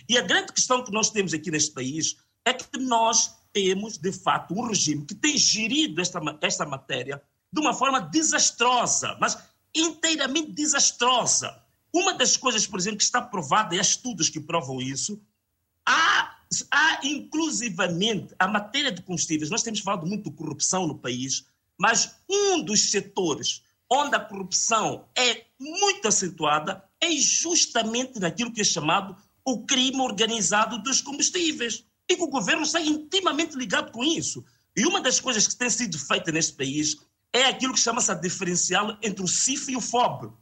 E a grande questão que nós temos aqui neste país é que nós temos, de fato, um regime que tem gerido esta, esta matéria de uma forma desastrosa, mas inteiramente desastrosa. Uma das coisas, por exemplo, que está provada, e há estudos que provam isso, há, há inclusivamente a matéria de combustíveis. Nós temos falado muito de corrupção no país, mas um dos setores onde a corrupção é muito acentuada é justamente naquilo que é chamado o crime organizado dos combustíveis. E que o governo está intimamente ligado com isso. E uma das coisas que tem sido feita neste país é aquilo que chama-se a diferencial entre o CIF e o FOB.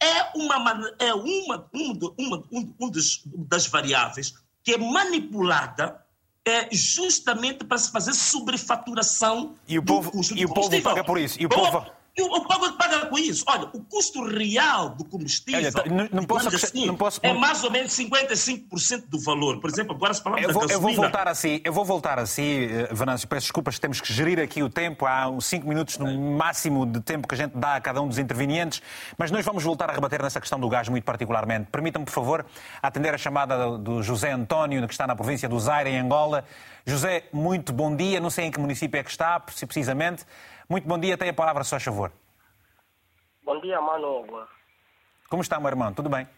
É uma, é uma, uma, uma um, um dos, das variáveis que é manipulada é justamente para se fazer sobrefaturação e o povo, e o povo paga por isso. E o povo E o povo é que paga com isso. Olha, o custo real do combustível Olha, tá, não, não posso, assim, não posso, é mais ou menos 55% do valor. Por exemplo, agora se falamos eu vou, da gasolina... Eu vou voltar assim, eu vou voltar assim, eh, Venâncio, peço desculpas, temos que gerir aqui o tempo. Há uns 5 minutos no máximo de tempo que a gente dá a cada um dos intervenientes, mas nós vamos voltar a rebater nessa questão do gás muito particularmente. Permitam-me, por favor, atender a chamada do José António, que está na província do Zaire, em Angola. José, muito bom dia. Não sei em que município é que está, precisamente. Muito bom dia, tem a palavra, só a favor. Bom dia, Manu. Como está, meu irmão? Tudo bem?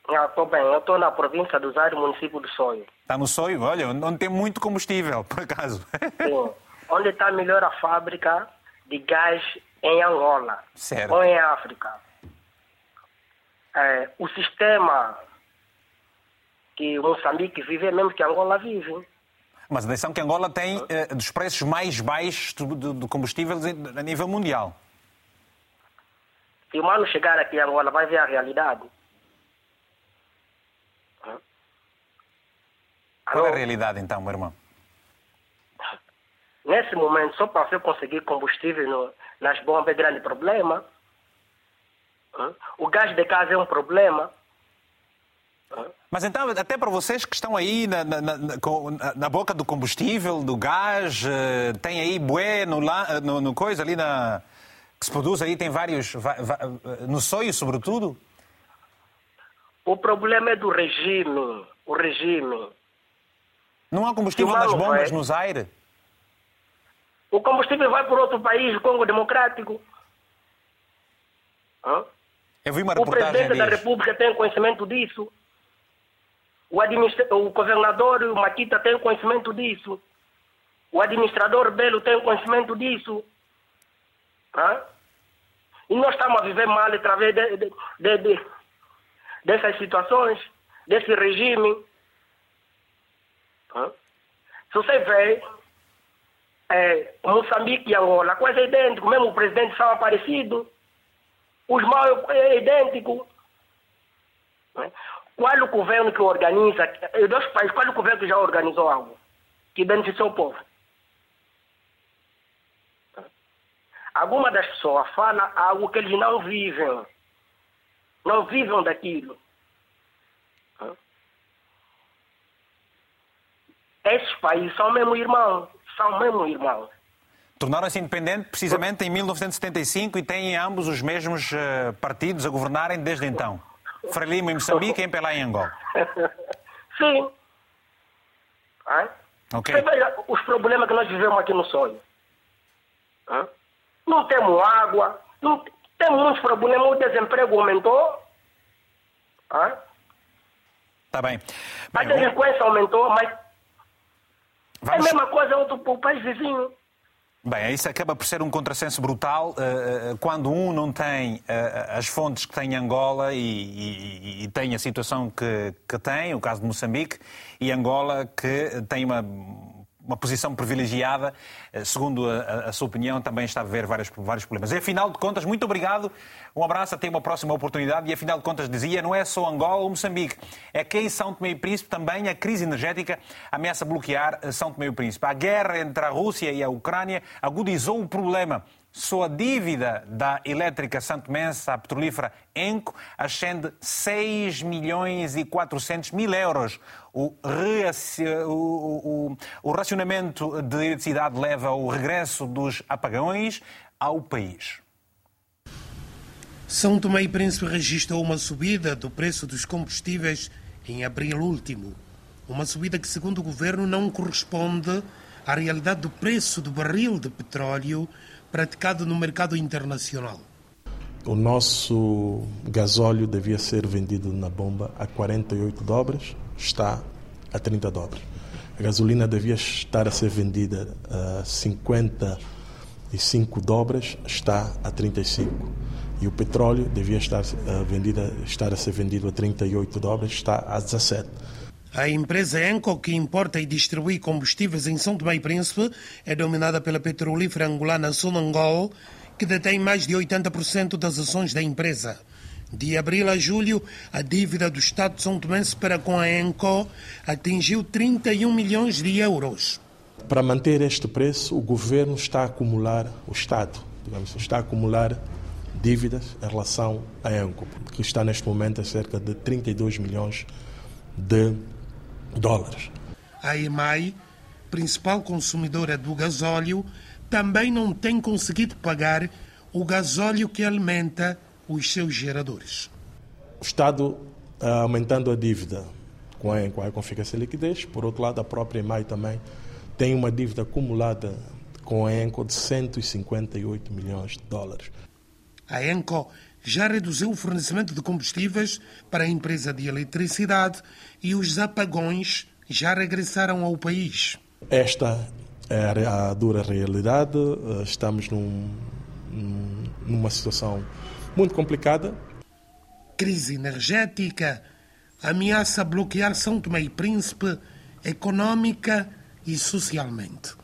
Estou ah, bem, eu estou na província do Zaire, município do Soio. Está no Soio? Olha, onde tem muito combustível, por acaso. Sim. Onde está melhor a fábrica de gás em Angola. Certo. Ou em África. É, o sistema que Moçambique vive é mesmo que Angola vive. Mas atenção que Angola tem eh, dos preços mais baixos do, do combustível a nível mundial. Se o mano chegar aqui em Angola, vai ver a realidade. Qual é a realidade então, meu irmão? Nesse momento, só para você conseguir combustível no, nas bombas é grande problema. O gás de casa é um problema. Mas então, até para vocês que estão aí na, na, na, na boca do combustível, do gás, eh, tem aí bué no, no, no, coisa ali na, que se produz aí, tem vários, no soio sobretudo? O problema é do regime, o regime. Não há combustível nas bombas, no Zaire? O combustível vai para outro país, o Congo Democrático. Hã? Eu vi uma reportagem O presidente da República tem conhecimento disso. O, administra... o governador o Maquita tem conhecimento disso. O administrador Belo tem conhecimento disso. Hã? E nós estamos a viver mal através de, de, de, de dessas situações, desse regime. Hã? Se você vê, é, Moçambique e Angola, coisa é mesmo o presidente são parecidos, os maus é idêntico. Né? Qual o governo que organiza, dois países, qual o governo que já organizou algo que beneficiou o povo? Algumas das pessoas falam algo que eles não vivem. Não vivem daquilo. Esses países são mesmo irmãos. São mesmo irmãos. Tornaram-se independentes precisamente em 1975 e têm ambos os mesmos uh, partidos a governarem desde então. Frelimo em Moçambique e Pelé em Angola. Sim. Okay. Você veja os problemas que nós vivemos aqui no sonho. Não temos água, não temos muitos problemas, o desemprego aumentou. Está bem. bem. A delinquência aumentou, mas Vamos... é a mesma coisa outro país vizinho. Bem, isso acaba por ser um contrassenso brutal uh, quando um não tem uh, as fontes que tem Angola e, e, e, tem a situação que, que tem, o caso de Moçambique, e Angola que tem uma uma posição privilegiada, eh, segundo a, a, sua opinião, também está a ver vários, vários problemas. E afinal de contas, muito obrigado, um abraço, até uma próxima oportunidade. E afinal de contas, dizia, não é só Angola ou Moçambique, é que em São Tomé e Príncipe também a crise energética ameaça bloquear eh, São Tomé e Príncipe. A guerra entre a Rússia e a Ucrânia agudizou o problema só a dívida da elétrica santomense, a petrolífera Enco, ascende 6 milhões e 400 mil euros. O, o, o, o racionamento de eletricidade leva ao regresso dos apagões ao país. São Tomé e Príncipe registrou uma subida do preço dos combustíveis em abril último. Uma subida que, segundo o governo, não corresponde à realidade do preço do barril de petróleo praticado no mercado internacional. O nosso gasóleo devia ser vendido na bomba a 48 dólares, está a 30 dólares. A gasolina devia estar a ser vendida a 55 dólares, está a 35. E o petróleo devia estar a, vendida, estar a ser vendido a 38 dólares, está a 17. A empresa Enco, que importa e distribui combustíveis em São Tomé e Príncipe, é dominada pela petrolífera angolana Sonangol, que detém mais de 80% das ações da empresa. De abril a julho, a dívida do Estado de São Tomé para com a Enco atingiu 31 milhões de euros. Para manter este preço, o governo está a acumular, o Estado digamos, está a acumular dívidas em relação à ENCO, que está neste momento a cerca de 32 milhões de dólares. A EMAI, principal consumidora do gasóleo, também não tem conseguido pagar o gasóleo que alimenta os seus geradores. O Estado ah, aumentando a dívida com a ENCO, a fica sem liquidez. Por outro lado, a própria EMAI também tem uma dívida acumulada com a ENCO de 158 milhões de dólares. A ENCO já reduziu o fornecimento de combustíveis para a empresa de eletricidade e os apagões já regressaram ao país. Esta é a dura realidade. Estamos num, numa situação muito complicada. Crise energética ameaça bloquear São Tomé e Príncipe econômica e socialmente.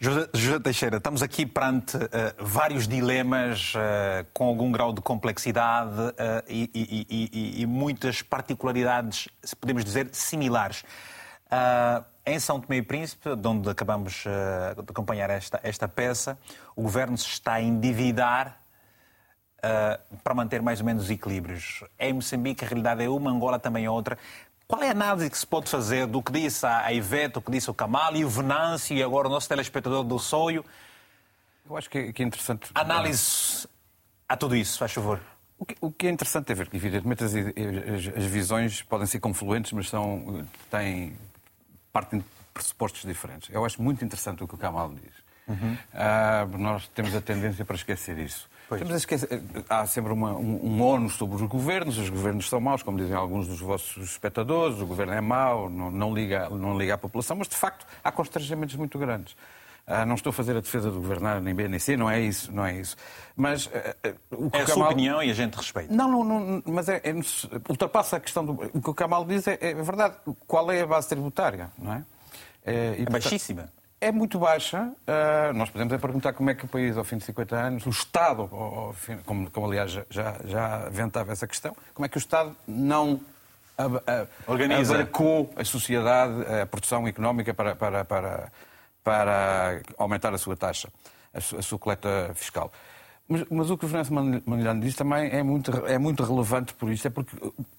José Teixeira, estamos aqui perante uh, vários dilemas uh, com algum grau de complexidade uh, e, e, e, e, muitas particularidades, se podemos dizer, similares. em São Tomé e Príncipe, de onde acabamos de acompanhar esta, esta peça, o governo se está a endividar para manter mais ou menos os equilíbrios. Em Moçambique, a realidade é uma, Angola também é outra. Qual é a análise que se pode fazer do que disse a Ivete, o que disse o Kamal e o Venâncio e agora o nosso telespectador do Soio? Eu acho que é, interessante. Análise a tudo isso, faz favor. O que, o que, é interessante é ver que, evidentemente, as, as, as, visões podem ser confluentes, mas são, têm, partem de pressupostos diferentes. Eu acho muito interessante o que o Kamal diz. Uhum. Uh, nós temos a tendência para esquecer isso. Esquecer, há sempre uma, um, um ónus sobre os governos, os governos são maus, como dizem alguns dos vossos espectadores, o governo é mau, não, não, liga, não liga à população, mas de facto há constrangimentos muito grandes. Ah, não estou a fazer a defesa do governar nem B nem C, não é isso, não é isso. Mas ah, ah, o que é a Kamal... sua opinião e a gente respeita. Não, não, não mas é, é, ultrapassa a questão do o que o Kamal diz é, é verdade. Qual é a base tributária, não é? É, e, baixíssima é muito baixa. Uh, nós podemos é perguntar como é que o país, ao fim de 50 anos, o Estado, fim, como, como, aliás já, já aventava essa questão, como é que o Estado não Organiza. abarcou a sociedade, a produção económica para, para, para, para aumentar a sua taxa, a sua, a sua coleta fiscal. Mas, mas, o que o Fernando Manilhano diz também é muito, é muito relevante por isso, é porque,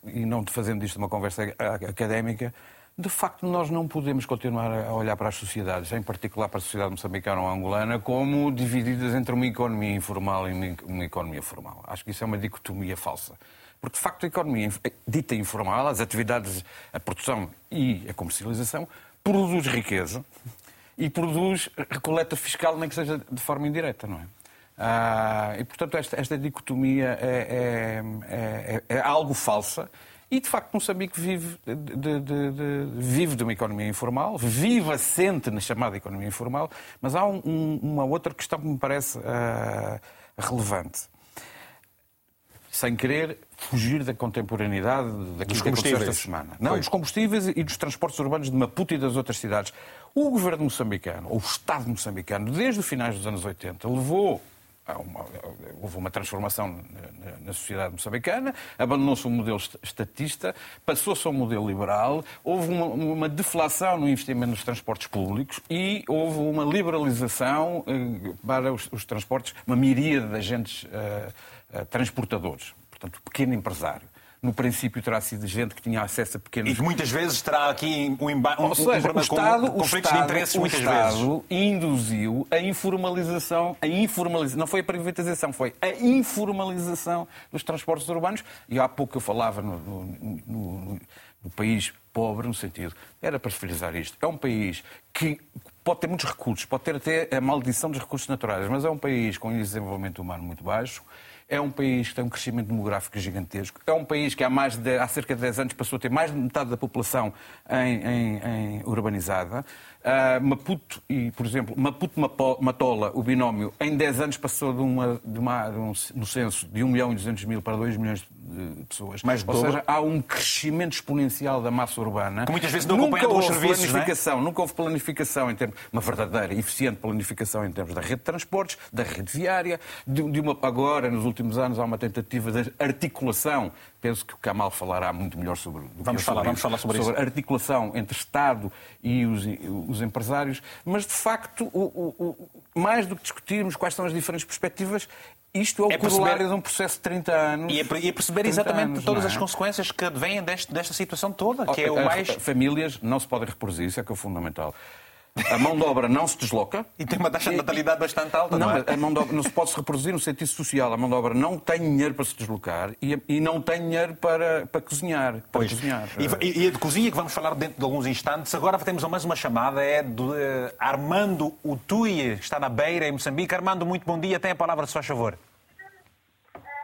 e não fazendo disto uma conversa académica, de facto, nós não podemos continuar a olhar para as sociedades, em particular para a sociedade moçambicana ou angolana, como divididas entre uma economia informal e uma economia formal. Acho que isso é uma dicotomia falsa. Porque, de facto, a economia dita informal, as atividades, a produção e a comercialização, produz riqueza e produz recoleta fiscal, nem que seja de forma indireta, não é? Ah, e, portanto, esta, esta dicotomia é, é, é, é algo falsa e, de facto, Moçambique vive de, de, de, vive de uma economia informal, vive assente na chamada economia informal, mas há um, um, uma outra questão que me parece uh, relevante. Sem querer fugir da contemporaneidade daquilo que aconteceu esta semana. Não, dos combustíveis e dos transportes urbanos de Maputo e das outras cidades. O governo moçambicano, ou o Estado moçambicano, desde os finais dos anos 80, levou uma, houve uma transformação na, sociedade moçambicana, abandonou-se o modelo estatista, passou-se a um modelo liberal, houve uma, uma, deflação no investimento nos transportes públicos e houve uma liberalização eh, para os, os, transportes, uma miríade de agentes uh, uh, transportadores, portanto, pequeno empresário no princípio terá sido gente que tinha acesso a pequenos... E que muitas vezes terá aqui um, emba... um, Ou seja, um, o Estado, conflitos o Estado, de interesses, muitas Estado vezes. induziu a informalização, a informalização, não foi a privatização, foi a informalização dos transportes urbanos. E há pouco eu falava no, no, no, no país pobre, no sentido, era para frisar isto, é um país que pode ter muitos recursos, pode ter até a maldição dos recursos naturais, mas é um país com um desenvolvimento humano muito baixo, é um país que tem um crescimento demográfico gigantesco. É um país que há, mais de, há cerca de 10 anos passou a ter mais de metade da população em, em, em urbanizada. Uh, Maputo, e, por exemplo, Maputo-Matola, o binómio, em 10 anos passou de uma, de uma, de um, no censo de 1 milhão e 200 mil para 2 milhões de pessoas. Mais Ou seja, há um crescimento exponencial da massa urbana. Que muitas vezes não acompanha os serviços, é? planificação, é? Nunca houve planificação em termos, uma verdadeira, eficiente planificação em termos da rede de transportes, da rede viária, de, de uma, agora, nos últimos anos há uma tentativa de articulação. Penso que o Kamal falará muito melhor sobre vamos falar, sobre vamos falar sobre, sobre isso. articulação entre Estado e os, os empresários, mas de facto, o, o, o, mais do que discutirmos quais são as diferentes perspectivas, isto é o é corolário de um processo de 30 anos. E é, e é perceber exatamente anos, todas é? as consequências que vêm deste, desta situação toda, que é o mais. Famílias não se podem reproduzir, isso é que é o fundamental. A mão de obra não se desloca. E tem uma taxa de natalidade bastante alta, não, não é? A mão de obra não se pode se reproduzir no sentido social. A mão de obra não tem dinheiro para se deslocar e, e não tem dinheiro para, para cozinhar. Para pois. cozinhar. E, e a de cozinha, que vamos falar dentro de alguns instantes. Agora temos mais uma chamada, é de uh, Armando Utui, está na Beira, em Moçambique. Armando, muito bom dia. Tem a palavra, se faz favor.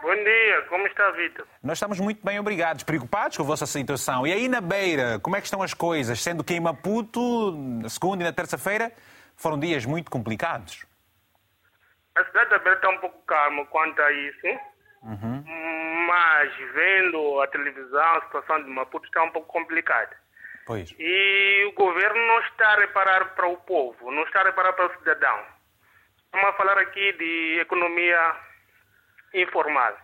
Bom dia, como está, Vitor? Nós estamos muito bem, obrigados. Preocupados com a vossa situação. E aí na Beira, como é que estão as coisas? Sendo que em Maputo, na segunda e na terça-feira, foram dias muito complicados. A cidade da Beira está um pouco calma quanto a isso. Uhum. Mas vendo a televisão, a situação de Maputo está um pouco complicada. Pois. E o governo não está a reparar para o povo, não está a reparar para o cidadão. Vamos a falar aqui de economia informal.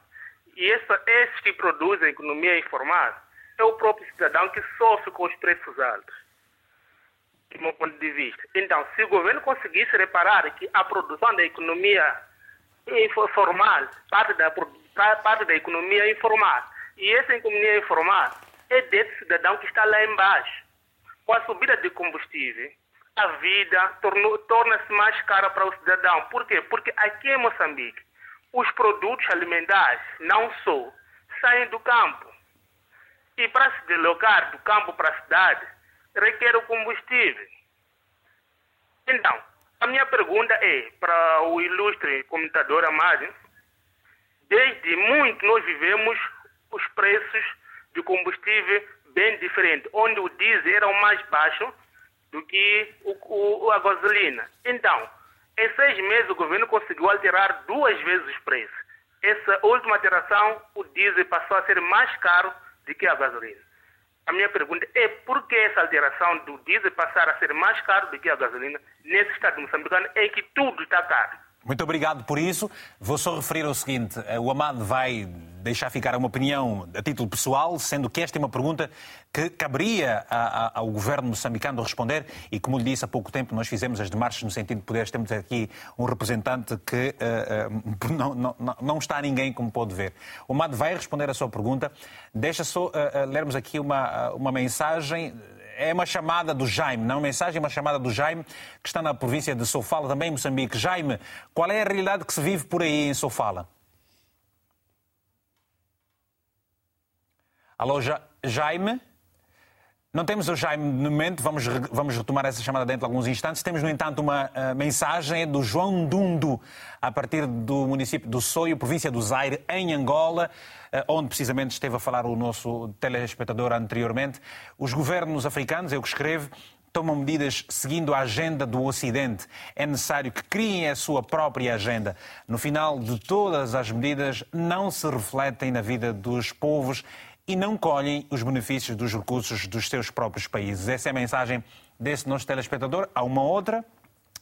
E essa, esses que produzem economia informal é o próprio cidadão que sofre com os preços altos, do meu ponto de vista. Então, se o governo conseguisse reparar que a produção da economia informal, parte da, parte da economia informal, e essa economia informal é desse cidadão que está lá embaixo. Com a subida de combustível, a vida torna-se mais cara para o cidadão. Por quê? Porque aqui em Moçambique, os produtos alimentares, não só, saem do campo. E para se deslocar do campo para a cidade, requer o combustível. Então, a minha pergunta é para o ilustre comentador Amado, desde muito nós vivemos os preços de combustível bem diferentes, onde o diesel era o mais baixo do que o, o, a gasolina. Então, em seis meses, o governo conseguiu alterar duas vezes os preços. Essa última alteração, o diesel passou a ser mais caro do que a gasolina. A minha pergunta é por que essa alteração do diesel passar a ser mais caro do que a gasolina nesse estado moçambicano em que tudo está caro? Muito obrigado por isso. Vou só referir o seguinte: eh, o Amado vai deixar ficar uma opinião a título pessoal, sendo que esta é uma pergunta que caberia ao governo moçambicano responder e, como lhe disse há pouco tempo, nós fizemos as demarches no sentido de poder, temos aqui um representante que uh, uh, não, não, não, está ninguém, como pode ver. O Amado vai responder a sua pergunta. Deixa só uh, lermos aqui uma, uma mensagem é uma chamada do Jaime, não é uma mensagem, é uma chamada do Jaime, que está na província de Sofala, também em Moçambique. Jaime, qual é a realidade que se vive por aí em Sofala? Alô, Jaime? Não temos o Jaime no momento, vamos, vamos retomar essa chamada dentro de alguns instantes. Temos, no entanto, uma uh, mensagem do João Dundo, a partir do município do Soio, província do Zaire, em Angola, uh, onde precisamente esteve a falar o nosso telespectador anteriormente. Os governos africanos, eu que escrevo, tomam medidas seguindo a agenda do Ocidente. É necessário que criem a sua própria agenda. No final de todas as medidas, não se refletem na vida dos povos e não colhem os benefícios dos recursos dos seus próprios países. Essa é a mensagem desse nosso telespectador. Há uma outra,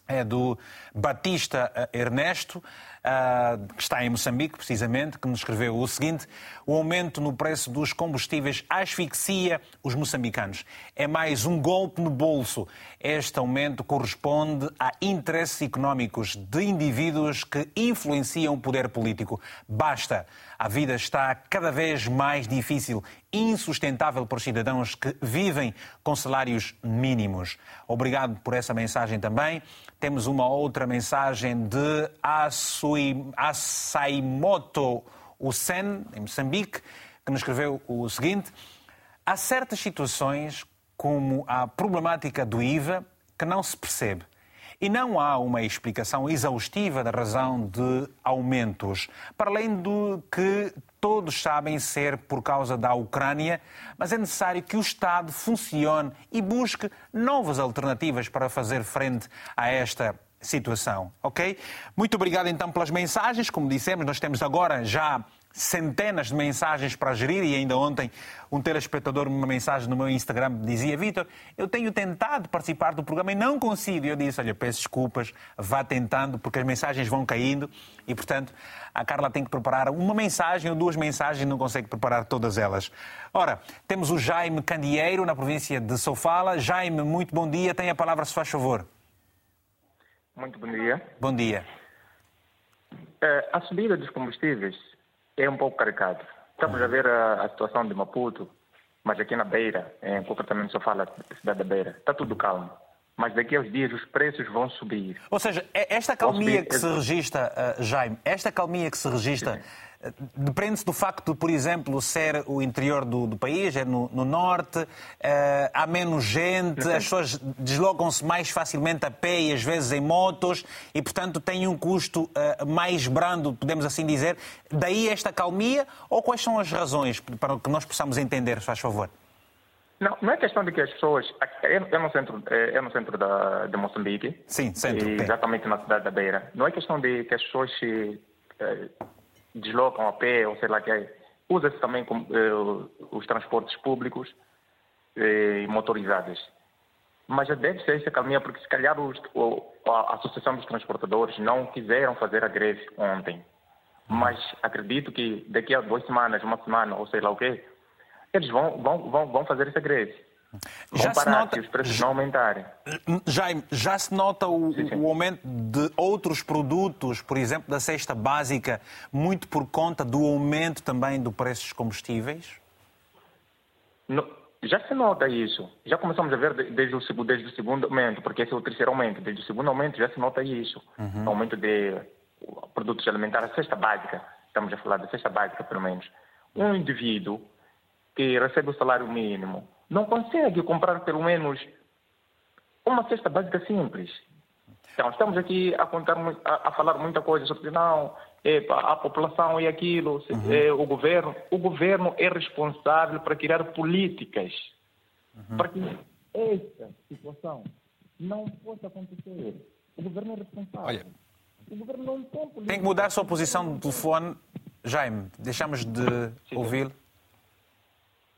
é do Batista Ernesto, uh, que está em Moçambique, precisamente, que nos escreveu o seguinte: o aumento no preço dos combustíveis asfixia os moçambicanos. É mais um golpe no bolso. Este aumento corresponde a interesses económicos de indivíduos que influenciam o poder político. Basta. A vida está cada vez mais difícil, insustentável para os cidadãos que vivem com salários mínimos. Obrigado por essa mensagem também. Temos uma outra mensagem de Asui, Asaimoto Usen, em Moçambique, que nos escreveu o seguinte: Há certas situações, como a problemática do IVA, que não se percebe. E não há uma explicação exaustiva da razão de aumentos, para além do que todos sabem ser por causa da Ucrânia, mas é necessário que o Estado funcione e busque novas alternativas para fazer frente a esta situação, ok? Muito obrigado então pelas mensagens. Como dissemos, nós temos agora já centenas de mensagens para gerir e ainda ontem um telespectador, uma mensagem no meu Instagram, dizia: Vitor, eu tenho tentado participar do programa e não consigo. Eu disse: Olha, peço desculpas, vá tentando, porque as mensagens vão caindo e, portanto, a Carla tem que preparar uma mensagem ou duas mensagens e não consegue preparar todas elas. Ora, temos o Jaime Candieiro, na província de Sofala. Jaime, muito bom dia. Tem a palavra, se faz favor. Muito bom dia. Bom dia. É, a subida dos combustíveis é um pouco caricato. Estamos a ver a, a, situação de Maputo, mas aqui na Beira, em concretamente só fala da cidade da Beira, está tudo calmo. Mas daqui aos dias os preços vão subir. Ou seja, é esta calmia que se registra, uh, Jaime, esta calmia que se registra Depende-se do facto de, por exemplo, ser o interior do, do país, é no, no norte, uh, há menos gente, as pessoas deslocam-se mais facilmente a pé e às vezes em motos e, portanto, tem um custo uh, mais brando, podemos assim dizer. Daí esta calmia ou quais são as razões para que nós possamos entender, se faz favor? Não, não é questão de que as pessoas. É, é no centro, é, é no centro da, de Moçambique. Sim, centro. exatamente na cidade da Beira. Não é questão de que as pessoas se. Eh, deslocam a pé, ou sei lá que é. Usa-se também com, uh, os transportes públicos uh, e motorizados. Mas já deve ser essa caminho, porque se calhar os, a Associação dos Transportadores não quiseram fazer a greve ontem. Mas acredito que daqui a duas semanas, uma semana, ou sei lá o quê, eles vão, vão, vão, vão fazer essa greve. Já se nota, os preços não aumentarem. Jaime, já se nota o, sim, sim. o, aumento de outros produtos, por exemplo, da cesta básica, muito por conta do aumento também do preço dos combustíveis? No, já se nota isso. Já começamos a ver desde o, desde o segundo aumento, porque esse é o terceiro aumento. Desde o segundo aumento já se nota isso. Uhum. Aumento de produtos alimentares, a cesta básica. Estamos a falar da cesta básica, pelo menos. Um indivíduo que recebe o salário mínimo não consegue comprar pelo menos uma cesta básica simples. Então, estamos aqui a, contar, a, a falar muita coisa sobre não, a população e aquilo, uhum. é, o governo. O governo é responsável para criar políticas uhum. para que esta situação não possa acontecer. O governo é responsável. Olha, o governo não tem, tem que mudar a sua posição do telefone. Jaime, deixamos de ouvi-lo.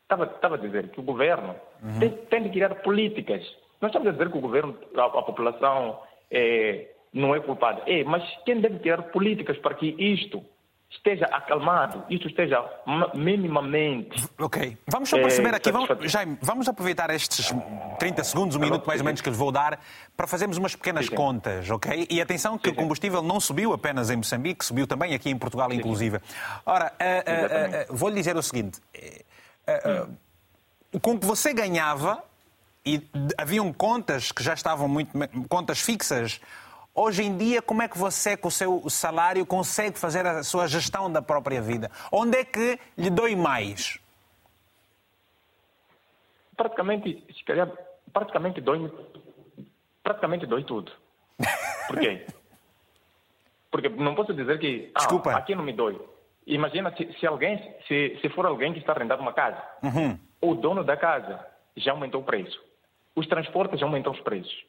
Estava, estava a dizer que o governo uhum. tem, tem, de criar políticas. Nós estamos a dizer que o governo, a, a população é, não é culpada. É, mas quem deve criar políticas para que isto esteja acalmado, isto esteja minimamente. Ok. Vamos só perceber é, aqui, vamos, Jaime, vamos aproveitar estes 30 segundos, um minuto mais ou menos que lhes vou dar, para fazermos umas pequenas sim, contas, ok? E atenção que sim, o combustível não subiu apenas em Moçambique, subiu também aqui em Portugal, sim, inclusive. Ora, uh, uh, uh, vou-lhe dizer o seguinte. Uh, com que você ganhava, e haviam contas que já estavam muito. contas fixas. Hoje em dia, como é que você, com o seu salário, consegue fazer a sua gestão da própria vida? Onde é que lhe dói mais? Praticamente, se calhar, praticamente dói, praticamente dói tudo. Por quê? Porque não posso dizer que ah, Desculpa. aqui não me dói. Imagina se, se alguém, se, se for alguém que está arrendando uma casa, uhum. o dono da casa já aumentou o preço, os transportes já aumentam os preços,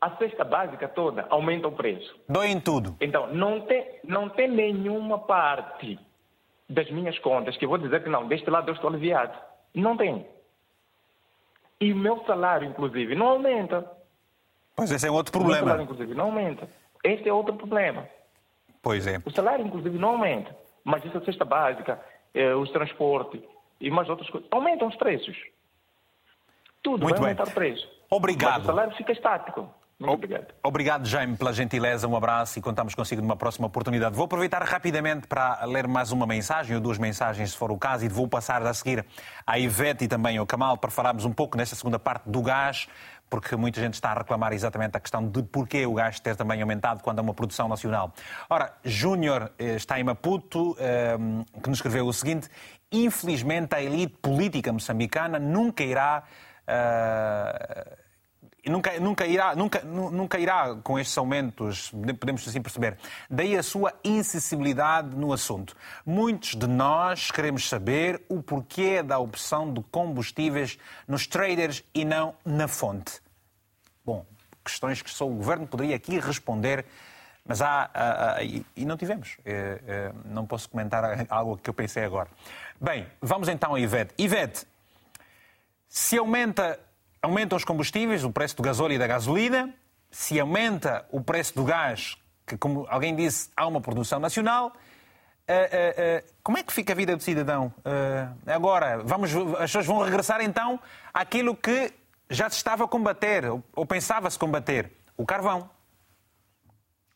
a cesta básica toda aumenta o preço. Dói em tudo. Então, não tem, não tem nenhuma parte das minhas contas que vou dizer que não, deste lado eu estou aliviado. Não tem. E o meu salário, inclusive, não aumenta. Pois esse é outro problema. O meu salário, inclusive, não aumenta. Este é outro problema. Pois é. O salário, inclusive, não aumenta. Mas isso é cesta básica, é, os transportes e mais outras coisas. Aumentam os preços. Tudo Muito vai bem. aumentar o preço. Obrigado. Mas o salário fica estático. Muito obrigado. Obrigado, Jaime, pela gentileza. Um abraço e contamos consigo numa próxima oportunidade. Vou aproveitar rapidamente para ler mais uma mensagem, ou duas mensagens, se for o caso, e vou passar a seguir à Ivete e também ao Kamal para falarmos um pouco nesta segunda parte do gás, porque muita gente está a reclamar exatamente a questão de porquê o gás ter também aumentado quando há uma produção nacional. Ora, Júnior eh, está em Maputo, eh, que nos escreveu o seguinte: infelizmente a elite política moçambicana nunca irá. Uh, nunca, nunca, irá, nunca, nunca irá com estes aumentos, podemos assim perceber. Daí a sua insensibilidade no assunto. Muitos de nós queremos saber o porquê da opção de combustíveis nos traders e não na fonte. Bom, questões que só o governo poderia aqui responder Mas há. há, há e, não tivemos. É, é, não posso comentar algo que eu pensei agora. Bem, vamos então a Ivete. Ivete, se aumenta, aumentam os combustíveis, o preço do gasóleo e da gasolina, se aumenta o preço do gás, que, como alguém disse, há uma produção nacional. Uh, uh, uh, como é que fica a vida do cidadão? agora, vamos, as pessoas vão regressar então àquilo que já se estava a combater, ou, ou pensava-se combater, o carvão.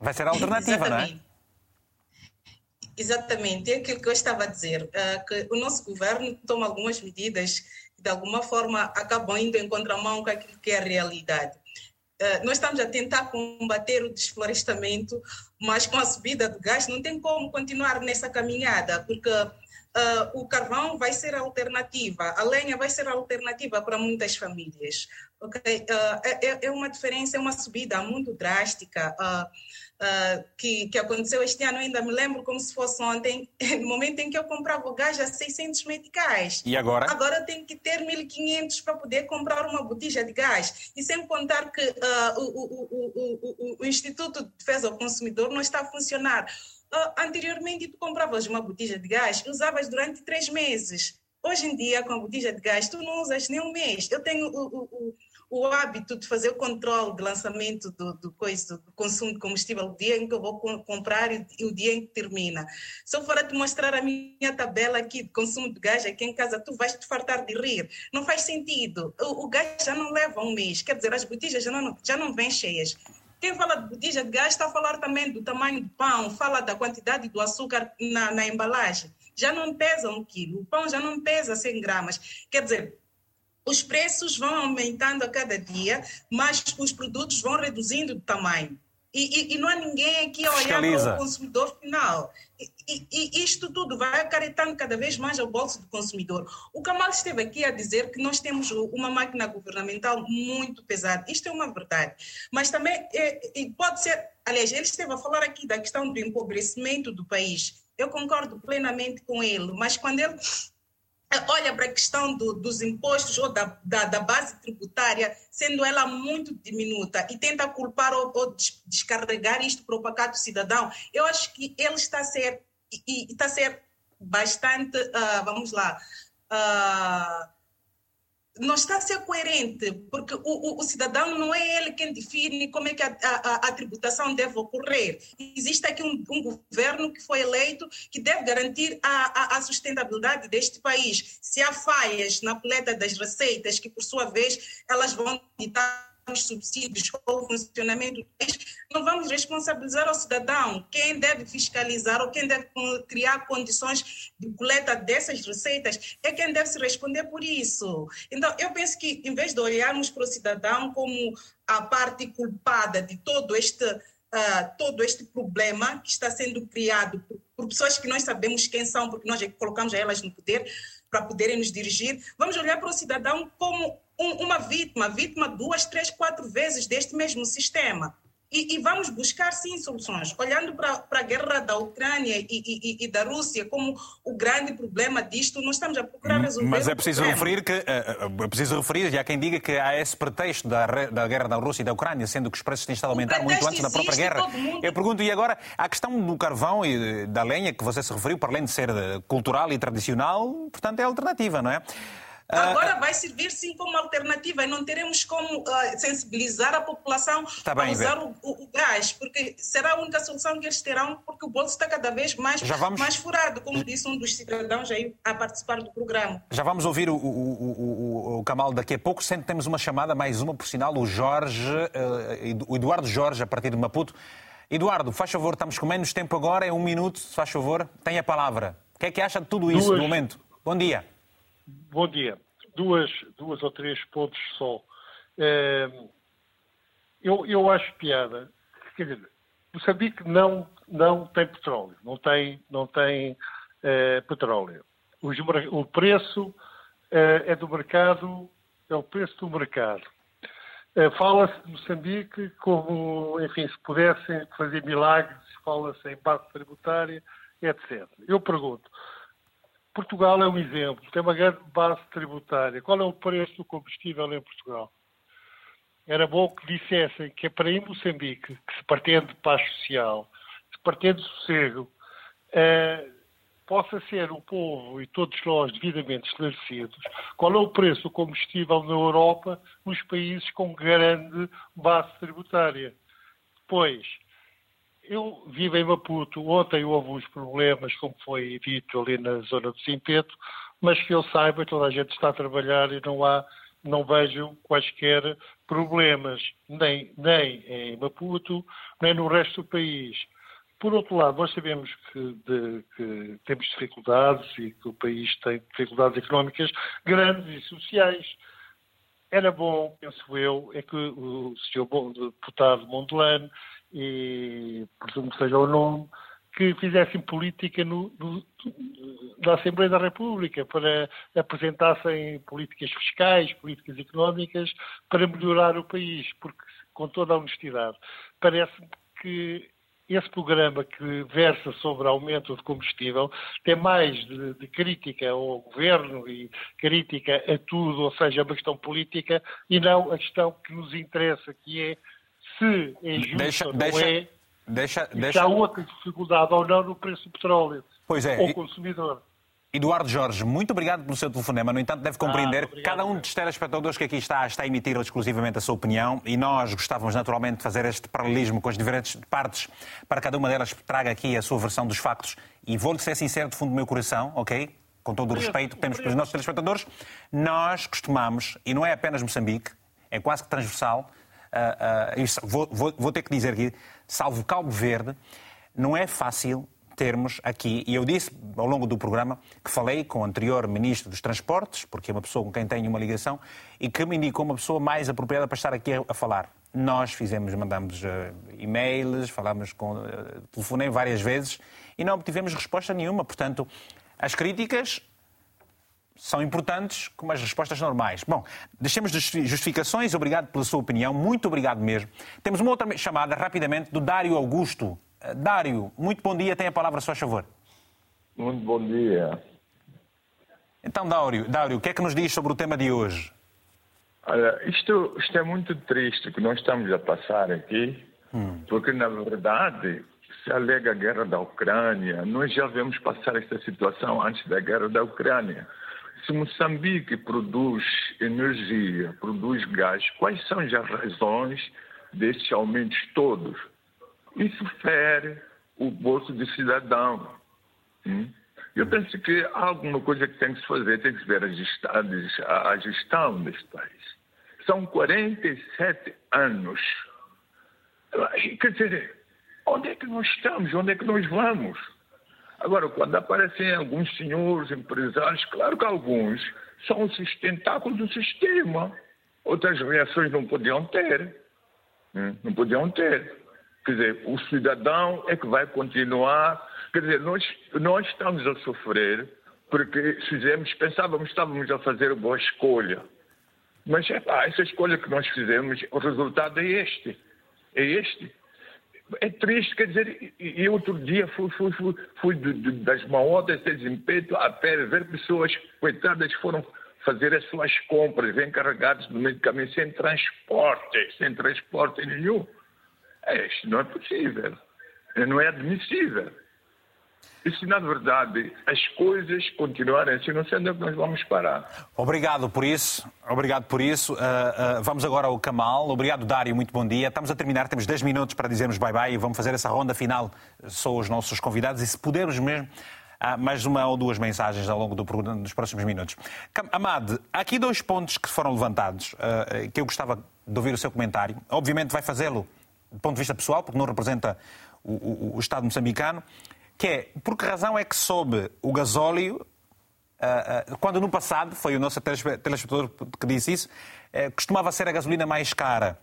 Vai ser a alternativa, não é? Exatamente, é aquilo que eu estava a dizer, que o nosso governo toma algumas medidas que de alguma forma acabam indo em contramão com aquilo que é a realidade. Uh, nós estamos a tentar combater o desflorestamento, mas com a subida do gás não tem como continuar nessa caminhada, porque uh, o carvão vai ser a alternativa, a lenha vai ser a alternativa para muitas famílias. Okay? Uh, é, é, uma diferença, é uma subida muito drástica uh, que, que aconteceu este ano, ainda me lembro como se fosse ontem, no momento em que eu comprava o gás a 600 meticais. E agora? Agora tenho que ter 1.500 para poder comprar uma botija de gás. E sem contar que uh, o, o, o, o, Instituto de Defesa do Consumidor não está a funcionar. Uh, anteriormente, tu compravas uma botija de gás e usavas durante três meses. Hoje em dia, com a botija de gás, tu não usas nem um mês. Eu tenho o, o, o hábito de fazer o controle de lançamento do, do, coisa, do consumo de combustível, o dia em que eu vou comprar e, o dia em que termina. Se eu for te mostrar a minha tabela aqui de consumo de gás aqui em casa, tu vais te fartar de rir. Não faz sentido. O, o gás já não leva um mês, quer dizer, as botijas já não, já não vêm cheias. Quem fala de botija de gás está a falar também do tamanho do pão, fala da quantidade do açúcar na, na embalagem. Já não pesa um quilo, o pão já não pesa 100 gramas. Quer dizer, os preços vão aumentando a cada dia, mas os produtos vão reduzindo de tamanho. E, e, e não há ninguém aqui a olhar para o consumidor final. E, e, isto tudo vai acarretando cada vez mais ao bolso do consumidor. O Kamal esteve aqui a dizer que nós temos uma máquina governamental muito pesada. Isto é uma verdade. Mas também é, pode ser. Aliás, ele esteve a falar aqui da questão do empobrecimento do país. Eu concordo plenamente com ele, mas quando ele olha para a questão do, dos impostos ou da, da, da, base tributária, sendo ela muito diminuta, e tenta culpar ou, ou descarregar isto para o pacato cidadão, eu acho que ele está a ser, e, e está a ser bastante, uh, vamos lá, uh, não está a ser coerente, porque o, o, o, cidadão não é ele quem define como é que a, a, a tributação deve ocorrer. Existe aqui um, um, governo que foi eleito que deve garantir a, a, sustentabilidade deste país. Se há falhas na coleta das receitas, que por sua vez elas vão ditar os subsídios ou o funcionamento do país, não vamos responsabilizar o cidadão. Quem deve fiscalizar ou quem deve criar condições de coleta dessas receitas é quem deve se responder por isso. Então, eu penso que, em vez de olharmos para o cidadão como a parte culpada de todo este, uh, todo este problema que está sendo criado por, por pessoas que nós sabemos quem são, porque nós colocamos elas no poder, para poderem nos dirigir, vamos olhar para o cidadão como um, uma vítima, vítima duas, três, quatro vezes deste mesmo sistema. E, e, vamos buscar, sim, soluções. Olhando para a guerra da Ucrânia e, e, e, da Rússia como o grande problema disto, nós estamos a procurar resolver Mas é preciso referir que, é, é preciso referir, há quem diga que há esse pretexto da, da guerra da Rússia e da Ucrânia, sendo que os preços têm estado a aumentar muito antes da própria guerra. Eu pergunto, e agora, a questão do carvão e da lenha, que você se referiu, para além de ser cultural e tradicional, portanto, é alternativa, não é? Agora vai servir sim como alternativa e não teremos como uh, sensibilizar a população tá bem, a usar o, o, o, gás, porque será a única solução que eles terão, porque o bolso está cada vez mais, vamos... mais furado, como disse um dos cidadãos aí a participar do programa. Já vamos ouvir o, o, o Kamal daqui a pouco, sempre temos uma chamada, mais uma por sinal, o Jorge, uh, o Eduardo Jorge, a partir de Maputo. Eduardo, faz favor, estamos com menos tempo agora, é um minuto, se faz favor, tem a palavra. O que é que acha de tudo isso Duas... no momento? Bom dia. Bom dia. Duas, duas ou três pontos só. É, eu, eu acho piada. Quer dizer, Moçambique não, não tem petróleo, não tem, não tem é, petróleo. O preço é, é, do mercado, é o preço do mercado. É, fala-se de Moçambique como, enfim, se pudessem fazer milagres, fala-se em base tributária, etc. Eu pergunto, Portugal é um exemplo, tem uma grande base tributária. Qual é o preço do combustível em Portugal? era bom que dissessem que é para em Moçambique, que se pretende paz social, se pretende sossego, uh, possa ser o povo e todos nós devidamente esclarecidos qual é o preço do combustível na Europa nos países com grande base tributária. Depois, eu vivo em Maputo, ontem houve uns problemas, como foi dito ali na zona do Simpeto, mas que eu saiba, toda a gente está a trabalhar e não há, não vejo quaisquer problemas, nem, nem em Maputo, nem no resto do país. Por outro lado, nós sabemos que, de, que, temos dificuldades e que o país tem dificuldades económicas grandes e sociais. Era bom, penso eu, é que o Sr. deputado Mondelano, e presumo que seja o nome, que fizessem política no, no, na Assembleia da República, para apresentassem políticas fiscais, políticas económicas, para melhorar o país, porque, com toda a honestidade, parece-me que esse programa que versa sobre aumento de combustível tem mais de, de, crítica ao governo e crítica a tudo, ou seja, a questão política, e não a questão que nos interessa, que é se é justo deixa, ou não deixa, é, deixa, deixa... se há outra dificuldade ou não no preço do petróleo pois é, ao consumidor. Eduardo Jorge, muito obrigado pelo seu telefonema. No entanto, deve compreender ah, que cada um dos telespectadores que aqui está está a emitir exclusivamente a sua opinião e nós gostávamos naturalmente de fazer este paralelismo com as diferentes partes para cada uma delas traga aqui a sua versão dos factos. E vou-lhe ser sincero do fundo do meu coração, ok? Com todo o respeito que temos pelos nossos telespectadores, nós costumamos, e não é apenas Moçambique, é quase que transversal, vou, vou, vou ter que dizer aqui, salvo Cabo Verde, não é fácil termos aqui, e eu disse ao longo do programa que falei com o anterior Ministro dos Transportes, porque é uma pessoa com quem tenho uma ligação, e que me indicou uma pessoa mais apropriada para estar aqui a, a falar. Nós fizemos, mandamos uh, e-mails, falámos com, uh, telefonei várias vezes e não obtivemos resposta nenhuma. Portanto, as críticas são importantes como as respostas normais. Bom, deixemos de justificações. Obrigado pela sua opinião. Muito obrigado mesmo. Temos uma outra chamada, rapidamente, do Dário Augusto. Dário, muito bom dia, tem a palavra, só a favor. Muito bom dia. Então, Dário, Dário, o que é que nos diz sobre o tema de hoje? Olha, isto, isto é muito triste que nós estamos a passar aqui, hum. porque, na verdade, se alega a guerra da Ucrânia, nós já vemos passar esta situação antes da guerra da Ucrânia. Se Moçambique produz energia, produz gás, quais são as razões destes aumentos todos? Isso fere o bolso do cidadão. Hum? Eu penso que há alguma coisa que tem que se fazer, tem que se ver a gestão, deste país. São 47 anos. Quer dizer, onde é que nós estamos? Onde é que nós vamos? Agora, quando aparecem alguns senhores empresários, claro que alguns são o sustentáculo do sistema. Outras reações não podiam ter. Hum? Não podiam ter. Quer dizer, o cidadão é que vai continuar. Quer dizer, nós, nós estamos a sofrer porque fizemos, pensávamos, estávamos a fazer boa escolha. Mas é pá, essa escolha que nós fizemos, o resultado é este. É este. É triste, quer dizer, e, outro dia fui, fui, fui, fui de, de, das maotas de desempenho a pé, ver pessoas, coitadas, foram fazer as suas compras, vêm carregadas no meio do caminho, sem transporte, sem transporte nenhum. É, isto não é possível. Não é admissível. E se, na verdade, as coisas continuarem assim, não sei onde é que nós vamos parar. Obrigado por isso. Obrigado por isso. Uh, uh, vamos agora ao Kamal. Obrigado, Dário. Muito bom dia. Estamos a terminar. Temos 10 minutos para dizermos bye-bye e vamos fazer essa ronda final. São os nossos convidados e, se pudermos mesmo, há mais uma ou duas mensagens ao longo do, dos próximos minutos. Amad, há aqui dois pontos que foram levantados uh, que eu gostava de ouvir o seu comentário. Obviamente vai fazê-lo do ponto de vista pessoal, porque não representa o, o, o Estado moçambicano, que é por que razão é que soube o gasóleo, uh, uh, quando no passado, foi o nosso telespectador que disse isso, uh, costumava ser a gasolina mais cara.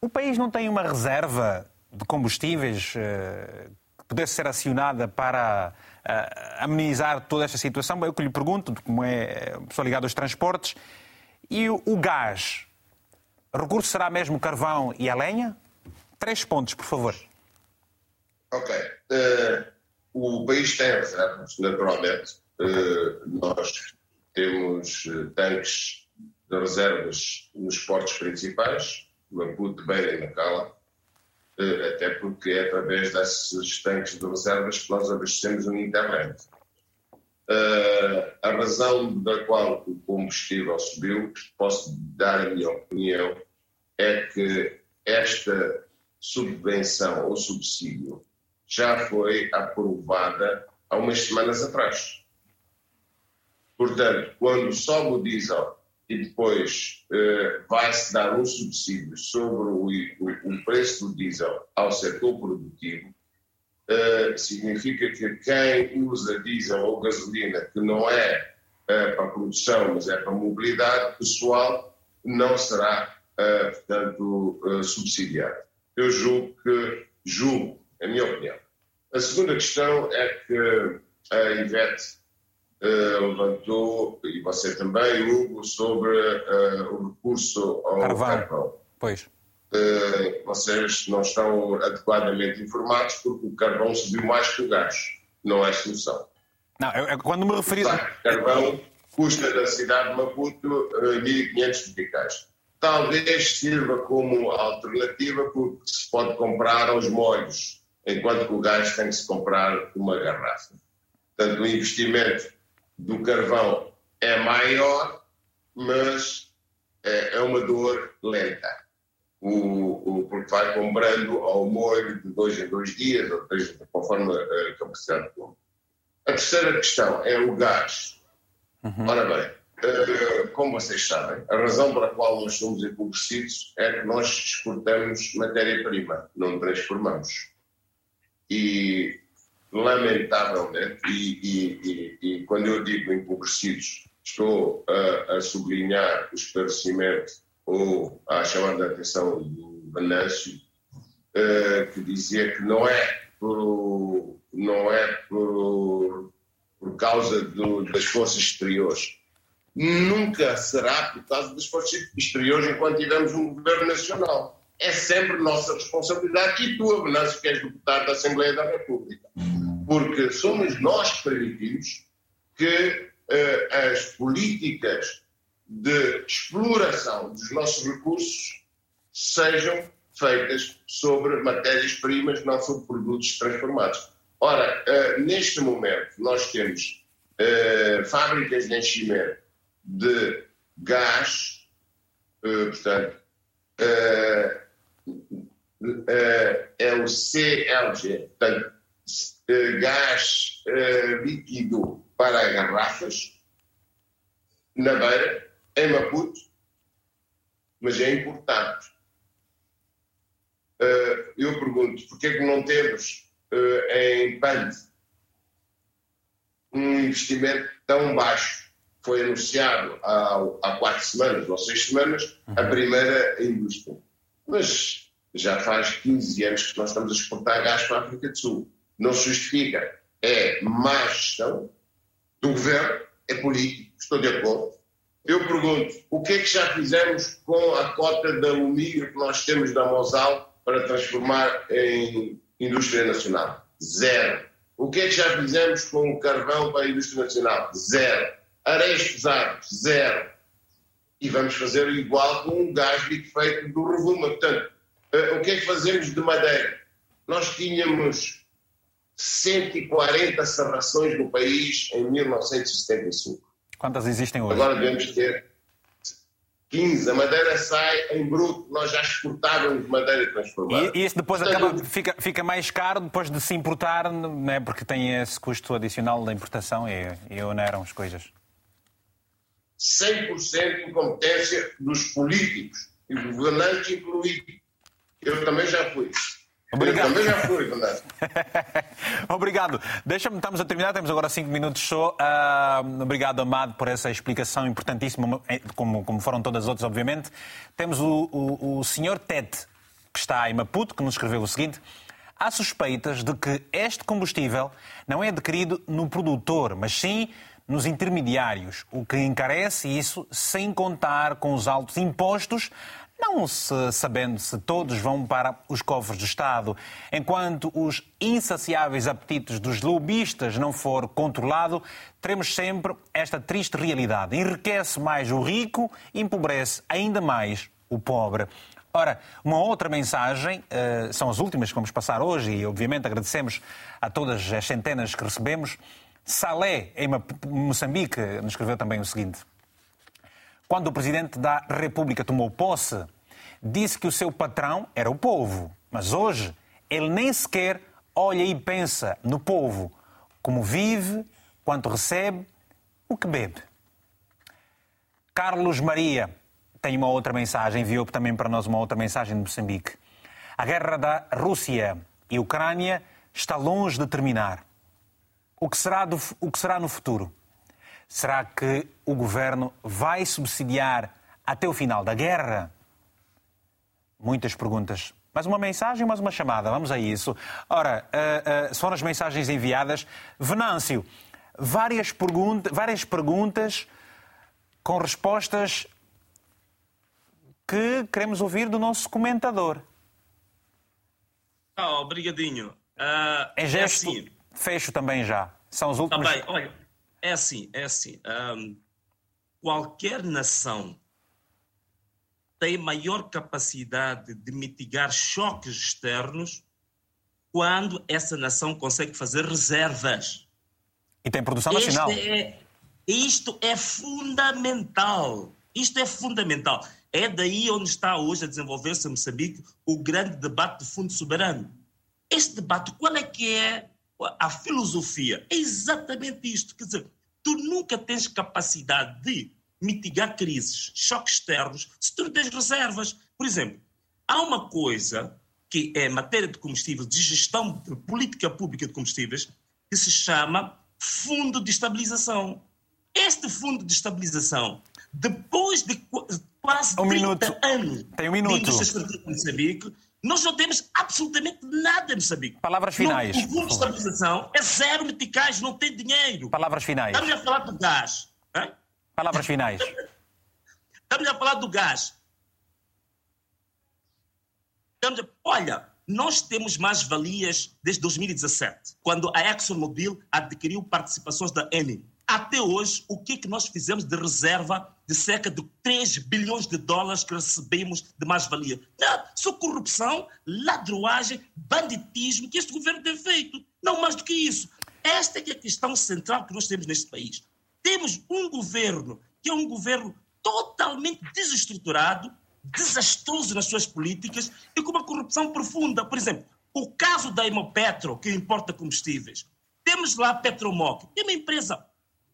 O país não tem uma reserva de combustíveis que pudesse ser acionada para amenizar toda esta situação? Eu que lhe pergunto, como é pessoa ligada aos transportes, e o, gás? Recurso será mesmo carvão e a lenha? Três pontos, por favor. Ok. Uh, o país tem reservas, naturalmente. Uh, nós temos uh, tanques de reservas nos portos principais, Maputo, Beira e Nacala, eh, até porque é através desses tanques de reservas que nós abastecemos. Uh, a razão da qual o combustível subiu, posso dar a minha opinião, é que esta subvenção ou subsídio já foi aprovada há umas semanas atrás. Portanto, quando sobe o diesel e depois uh, vai-se dar um subsídio sobre o, o, o, preço do diesel ao setor produtivo, uh, significa que quem usa diesel ou gasolina, que não é uh, para produção, mas é para mobilidade pessoal, não será, portanto, subsidiado. Eu julgo que, julgo, a minha opinião. A segunda questão é que a Ivete uh, levantou, e você também, Hugo, sobre uh, o recurso ao carvão. carvão. Pois. Uh, vocês não estão adequadamente informados porque o carvão subiu mais que o gás. Não é solução. Não, eu, eu, quando me referi... O carvão custa da cidade de Maputo 1.500 meticais. Talvez sirva como alternativa porque se pode comprar aos molhos, enquanto que o gás tem que se comprar uma garrafa. Portanto, o investimento do carvão é maior, mas é, é uma dor lenta. O, o, porque vai comprando ao molho de dois em dois dias, ou três, conforme a capacidade do A terceira questão é o gás. Uhum. Ora bem, uh, como vocês sabem, a razão pela qual nós somos empobrecidos é que nós exportamos matéria-prima, não transformamos. E lamentavelmente, e, e, e, e, quando eu digo empobrecidos, estou a, a, sublinhar o esclarecimento ou a chamar a atenção do Venâncio, uh, que dizia que não é por, não é por, por causa do, das forças exteriores. Nunca será por causa das forças exteriores enquanto tivermos um governo nacional. É sempre nossa responsabilidade e tu, Venâncio, que és deputado da Assembleia da República porque somos nós que permitimos que uh, as políticas de exploração dos nossos recursos sejam feitas sobre matérias-primas, não sobre produtos transformados. Ora, uh, neste momento, nós temos uh, fábricas de enchimento de gás, portanto, é o CLG, portanto, gás uh, líquido para garrafas na beira, em Maputo, mas é importante. Uh, eu pergunto, porquê é que não temos uh, em Pande um investimento tão baixo? Foi anunciado há, há quatro semanas ou seis semanas a uhum. primeira indústria. Mas já faz 15 anos que nós estamos a exportar gás para a África do Sul não se justifica. É má gestão do governo, é político, estou de acordo. Eu pergunto, o que é que já fizemos com a cota de alumínio que nós temos da Mosal para transformar em indústria nacional? Zero. O que é que já fizemos com o carvão para a indústria nacional? Zero. Areias pesados? Zero. E vamos fazer igual com o gás feito do Revuma. Portanto, o que é que fazemos de madeira? Nós tínhamos 140 serrações no país em 1975. Quantas existem hoje? Agora devemos ter 15. A madeira sai em bruto, nós já exportávamos madeira transformada. E, e isso depois Portanto, acaba, fica, fica mais caro depois de se importar, né, porque tem esse custo adicional da importação e, e oneram as coisas. 100% incompetência dos políticos e governantes incluídos. Eu também já fui. Obrigado. Eu também já fui, Obrigado. Deixa-me, estamos a terminar, temos agora cinco minutos só. Uh, obrigado, Amado, por essa explicação importantíssima, eh, como, como foram todas as outras, obviamente. Temos o, o, o senhor Ted, que está em Maputo, que nos escreveu o seguinte. Há suspeitas de que este combustível não é adquirido no produtor, mas sim nos intermediários, o que encarece isso sem contar com os altos impostos não se sabendo se todos vão para os cofres do Estado. Enquanto os insaciáveis apetites dos lobistas não for controlado, teremos sempre esta triste realidade. Enriquece mais o rico empobrece ainda mais o pobre. Ora, uma outra mensagem, uh, são as últimas que vamos passar hoje e, obviamente, agradecemos a todas as centenas que recebemos. Salé, em Moçambique, nos escreveu também o seguinte. Quando o presidente da República tomou posse, disse que o seu patrão era o povo. Mas hoje, ele nem sequer olha e pensa no povo, como vive, quanto recebe, o que bebe. Carlos Maria tem uma outra mensagem, enviou também para nós uma outra mensagem de Moçambique. A guerra da Rússia e Ucrânia está longe de terminar. O que será, do, o que será no futuro? Será que o governo vai subsidiar até o final da guerra? Muitas perguntas. Mais uma mensagem, mais uma chamada. Vamos a isso. Ora, uh, uh, foram as mensagens enviadas. Venâncio, várias, pergunta, várias perguntas com respostas que queremos ouvir do nosso comentador. Ah, obrigadinho. Uh, em gesto, é assim. fecho também já. São os últimos... Também, olha, é assim, é assim. Um, qualquer nação tem maior capacidade de mitigar choques externos quando essa nação consegue fazer reservas. E tem produção nacional. É, isto é fundamental. Isto é fundamental. É daí onde está hoje a desenvolver-se em Moçambique o grande debate de fundo soberano. Este debate, qual é que é a filosofia? É exatamente isto. Quer dizer, tu nunca tens capacidade de mitigar crises, choques externos, se tu não tens reservas. Por exemplo, há uma coisa que é matéria de combustíveis, de gestão de política pública de combustíveis, que se chama Fundo de Estabilização. Este Fundo de Estabilização, depois de quase um 30 minuto. anos Tem um minuto. de indústria de Moçambique, nós não temos absolutamente nada em Moçambique. Palavras finais. o Fundo de Estabilização é zero meticais, não tem dinheiro. Palavras finais. Estamos a falar do gás. Hein? Palavras finais. Estamos a falar do gás. Estamos a... Olha, nós temos mais valias desde 2017, quando a ExxonMobil adquiriu participações da Eni. Até hoje, o que, é que nós fizemos de reserva de cerca de 3 bilhões de dólares que recebemos de mais-valia? Só corrupção, ladroagem, banditismo que este governo tem feito. Não mais do que isso. Esta é, é a questão central que nós temos neste país. Temos um governo que é um governo totalmente desestruturado, desastroso nas suas políticas e com uma corrupção profunda. Por exemplo, o caso da Hemopetro, que importa combustíveis. Temos lá a Petromoc, que é uma empresa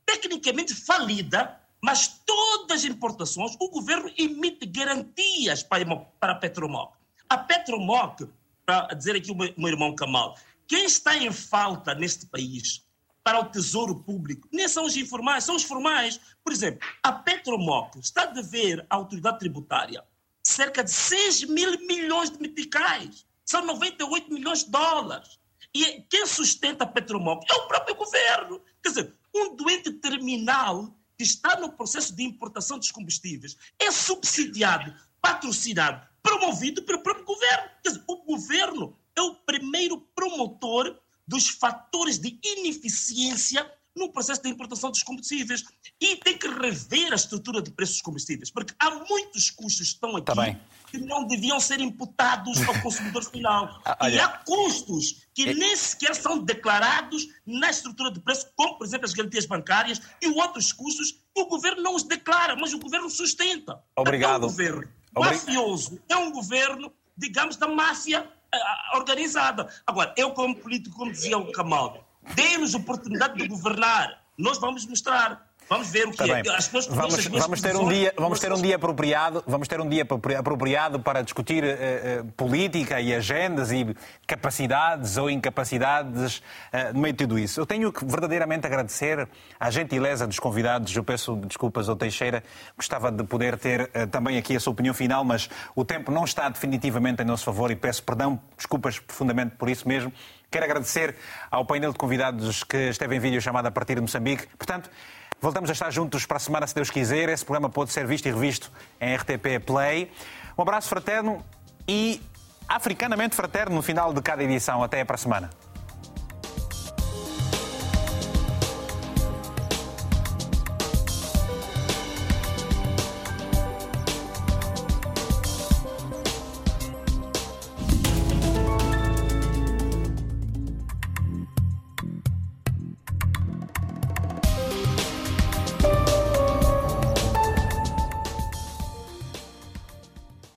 tecnicamente falida, mas todas as importações, o governo emite garantias para, para a Petromoc. A Petromoc, para dizer aqui o meu, meu irmão Kamal, quem está em falta neste país para o Tesouro Público nem são os informais, são os formais. Por exemplo, a Petromoc está a dever à autoridade tributária cerca de 6 mil milhões de meticais. São 98 milhões de dólares. E quem sustenta a Petromoc é o próprio governo. Quer dizer, um doente terminal que está no processo de importação dos combustíveis é subsidiado, patrocinado, promovido pelo próprio governo. Quer dizer, o governo é o primeiro promotor dos fatores de ineficiência no processo de importação dos combustíveis. E tem que rever a estrutura de preços dos combustíveis, porque há muitos custos que estão aqui tá que não deviam ser imputados ao consumidor final. Ah, e há custos que é... nem sequer são declarados na estrutura de preço, como, por exemplo, as garantias bancárias e outros custos que o governo não os declara, mas o governo sustenta. Obrigado. É um governo mafioso, é um governo, digamos, da máfia organizada. Agora, eu como político, como dizia o Kamal, dê-nos oportunidade de governar. Nós vamos mostrar. Vamos ver o que tá é. As pessoas vamos, vamos ter um dia, vamos ter um dia apropriado, vamos ter um dia apropriado para discutir uh, uh, política e agendas e capacidades ou incapacidades uh, no meio de tudo isso. Eu tenho que verdadeiramente agradecer à gentileza dos convidados. Eu peço desculpas ao Teixeira, gostava de poder ter também aqui a sua opinião final, mas o tempo não está definitivamente em nosso favor e peço perdão, desculpas profundamente por isso mesmo. Quero agradecer ao painel de convidados que esteve em vídeo chamado a partir de Moçambique. Portanto, voltamos a estar juntos para a semana, se Deus quiser. Esse programa pode ser visto e revisto em RTP Play. Um abraço fraterno e africanamente fraterno no final de cada edição. Até para a semana.